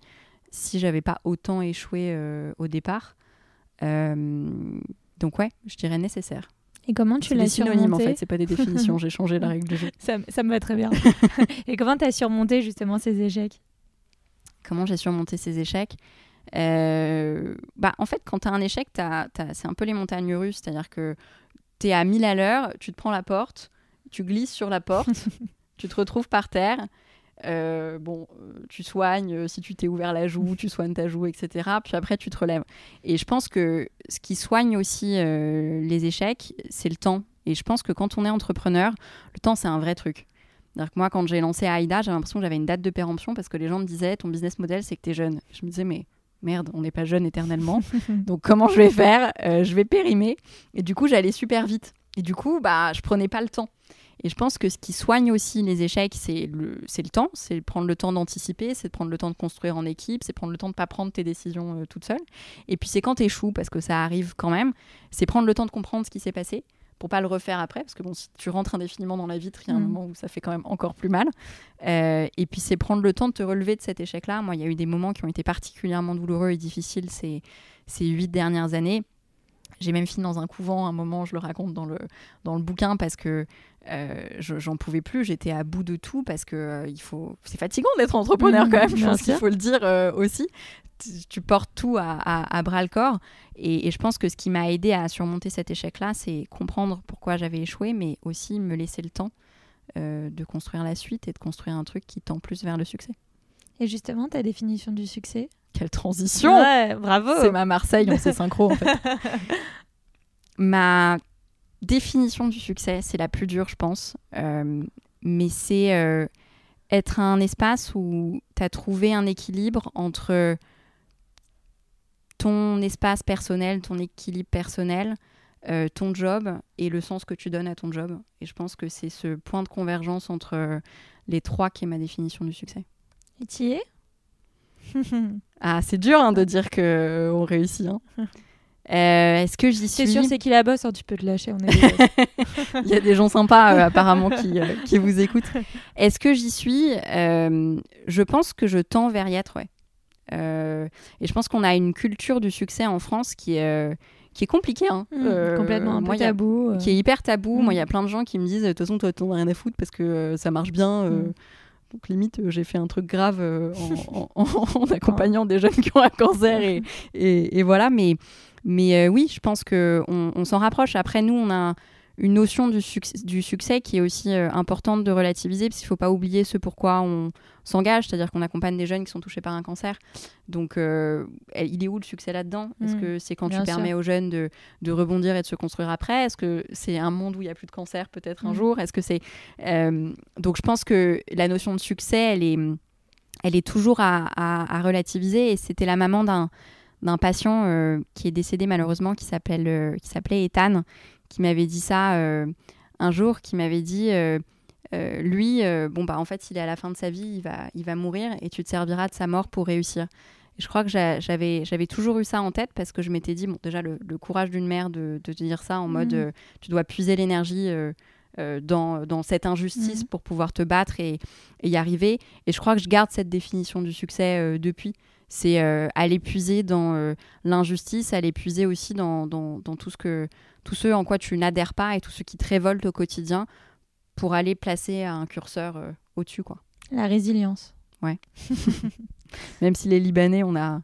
si j'avais pas autant échoué euh, au départ. Euh, donc ouais je dirais nécessaire. Et comment tu l'as surmonté en fait c'est pas des définitions j'ai changé la règle du jeu. *laughs* Ça, ça me va très bien. *laughs* Et comment tu as surmonté justement ces échecs? Comment j'ai surmonté ces échecs? Bah, en fait, quand tu as un échec, c'est un peu les montagnes russes. C'est-à-dire que tu es à 1000 à l'heure, tu te prends la porte, tu glisses sur la porte, *laughs* tu te retrouves par terre. Euh, bon, euh, tu soignes, euh, si tu t'es ouvert la joue, tu soignes ta joue, etc. Puis après, tu te relèves. Et je pense que ce qui soigne aussi les échecs, c'est le temps. Et je pense que quand on est entrepreneur, le temps, c'est un vrai truc. Que moi, quand j'ai lancé AIDA, j'avais l'impression que j'avais une date de péremption parce que les gens me disaient ton business model, c'est que tu es jeune. Je me disais, mais merde, on n'est pas jeune éternellement. *laughs* donc comment je vais faire? Euh, Je vais périmer. Et du coup, j'allais super vite. Et du coup, bah, je prenais pas le temps. Et je pense que ce qui soigne aussi les échecs, c'est le, le temps, c'est prendre le temps d'anticiper, c'est prendre le temps de construire en équipe, c'est prendre le temps de pas prendre tes décisions euh, toute seule. Et puis c'est quand tu échoues, parce que ça arrive quand même, c'est prendre le temps de comprendre ce qui s'est passé, pour pas le refaire après, parce que bon, si tu rentres indéfiniment dans la vitre, il y a un mm. moment où ça fait quand même encore plus mal. Euh, et puis c'est prendre le temps de te relever de cet échec-là. Moi, il y a eu des moments qui ont été particulièrement douloureux et difficiles ces, ces huit dernières années. J'ai même fini dans un couvent un moment, je le raconte dans le, dans le bouquin, parce que euh, j'en pouvais plus, j'étais à bout de tout, parce que euh, il faut... c'est fatigant d'être entrepreneur mm, quand même, je pense qu'il faut le dire aussi tu portes tout à, bras le corps. Et, je pense que ce qui m'a aidé à surmonter cet échec-là, c'est comprendre pourquoi j'avais échoué, mais aussi me laisser le temps euh, de construire la suite et de construire un truc qui tend plus vers le succès. Et justement, ta définition du succès? Quelle transition Ouais, bravo C'est ma Marseille, on s'est synchro en fait. *laughs* ma définition du succès, c'est la plus dure, je pense. Euh, mais c'est euh, être un espace où tu as trouvé un équilibre entre ton espace personnel, ton équilibre personnel, euh, ton job et le sens que tu donnes à ton job. Et je pense que c'est ce point de convergence entre les trois qui est ma définition du succès. Et tu y es? Ah, c'est dur hein, de dire qu'on réussit. Hein. *laughs* Euh, est-ce que j'y suis C'est sûr, c'est qui la bosse, hein, tu peux te lâcher. On *laughs* Il y a des gens sympas euh, apparemment qui, euh, qui, vous *laughs* écoutent. Est-ce que j'y suis Je pense que je tends vers y être, ouais. et je pense qu'on a une culture du succès en France qui est qui est compliquée. Hein. Mmh, complètement un peu tabou. Qui est hyper tabou. Moi, il y a mmh. plein de gens qui me disent, de toute façon, toi, t'en as rien à foutre parce que ça marche bien. Mmh. Donc limite, j'ai fait un truc grave *laughs* en, accompagnant des jeunes qui ont un cancer et, et, et voilà. Mais mais euh, oui, je pense qu'on on, s'en rapproche. Après, nous, on a une notion du, succès, du succès qui est aussi euh, importante de relativiser, parce qu'il ne faut pas oublier ce pourquoi on s'engage, c'est-à-dire qu'on accompagne des jeunes qui sont touchés par un cancer. Donc, euh, il est où le succès là-dedans? Est-ce mmh, que c'est quand tu permets aux jeunes de, de, rebondir et de se construire après? Est-ce que c'est un monde où il n'y a plus de cancer peut-être un mmh. jour? Est-ce que c'est donc je pense que la notion de succès, elle est, elle est toujours à, à relativiser. Et c'était la maman d'un d'un patient euh, qui est décédé malheureusement, qui s'appelait euh, qui s'appelait Ethan, qui m'avait dit ça euh, un jour, qui m'avait dit lui, bon bah en fait, il est à la fin de sa vie, il va, il va mourir et tu te serviras de sa mort pour réussir. Et je crois que j'avais, j'avais toujours eu ça en tête parce que je m'étais dit, bon, déjà, le, courage d'une mère de, de, dire ça en mode, mmh. tu dois puiser l'énergie dans, dans, cette injustice mmh. pour pouvoir te battre et, et, y arriver. Et je crois que je garde cette définition du succès depuis c'est euh, aller puiser dans euh, l'injustice, aller puiser aussi dans, dans, tout ce que tout ce en quoi tu n'adhères pas et tout ce qui te révolte au quotidien pour aller placer un curseur euh, au-dessus quoi. La résilience. Ouais. *laughs* Même si les Libanais, on a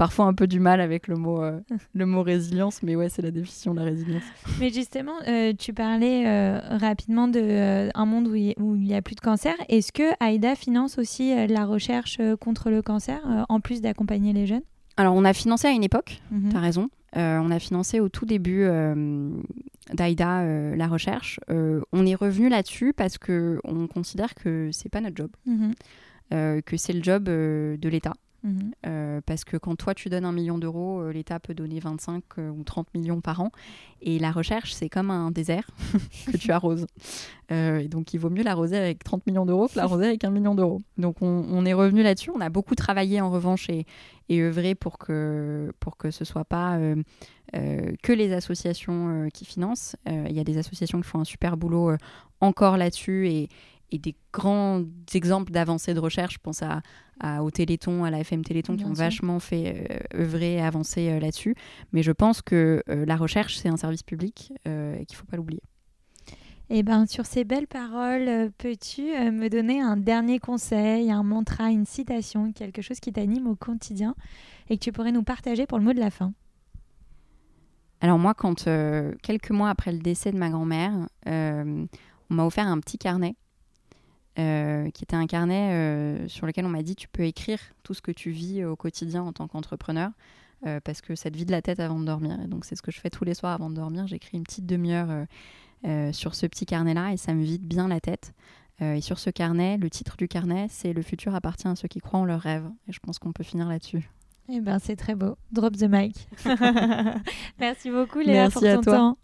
parfois un peu du mal avec le mot, euh, *laughs* le mot résilience, mais ouais, c'est la définition de la résilience. Mais justement, euh, tu parlais euh, rapidement d'un un monde où il n'y a plus de cancer. Est-ce que AIDA finance aussi la recherche contre le cancer, en plus d'accompagner les jeunes? Alors, on a financé à une époque, mhm. tu as raison. on a financé au tout début d'AIDA la recherche. on est revenu là-dessus parce qu'on considère que c'est pas notre job, mhm. que c'est le job de l'État. Mhm. Euh, parce que quand toi tu donnes un million d'euros, euh, l'État peut donner 25 euh, ou 30 millions par an. Et la recherche, c'est comme un désert *laughs* que tu arroses. et donc il vaut mieux l'arroser avec 30 millions d'euros que l'arroser avec un million d'euros. Donc on, est revenu là-dessus. On a beaucoup travaillé en revanche et, et œuvré pour que, pour que ce soit pas que les associations qui financent. Il y a des associations qui font un super boulot encore là-dessus et, et des grands exemples d'avancées de recherche. Je pense à, au Téléthon, à la FM Téléthon, qui ont vachement fait euh, œuvrer et avancer euh, là-dessus. Mais je pense que euh, la recherche, c'est un service public et qu'il ne faut pas l'oublier. Eh ben, sur ces belles paroles, peux-tu me donner un dernier conseil, un mantra, une citation, quelque chose qui t'anime au quotidien et que tu pourrais nous partager pour le mot de la fin? Alors moi, quand quelques mois après le décès de ma grand-mère, on m'a offert un petit carnet euh, qui était un carnet euh, sur lequel on m'a dit tu peux écrire tout ce que tu vis au quotidien en tant qu'entrepreneur euh, parce que ça te vide la tête avant de dormir. Et donc c'est ce que je fais tous les soirs avant de dormir. J'écris une petite demi-heure sur ce petit carnet-là et ça me vide bien la tête. et sur ce carnet, le titre du carnet, c'est Le futur appartient à ceux qui croient en leurs rêves. Et je pense qu'on peut finir là-dessus. Eh ben, c'est très beau. Drop the mic. *laughs* *laughs* Merci beaucoup, Léa, Merci pour ton à toi. temps.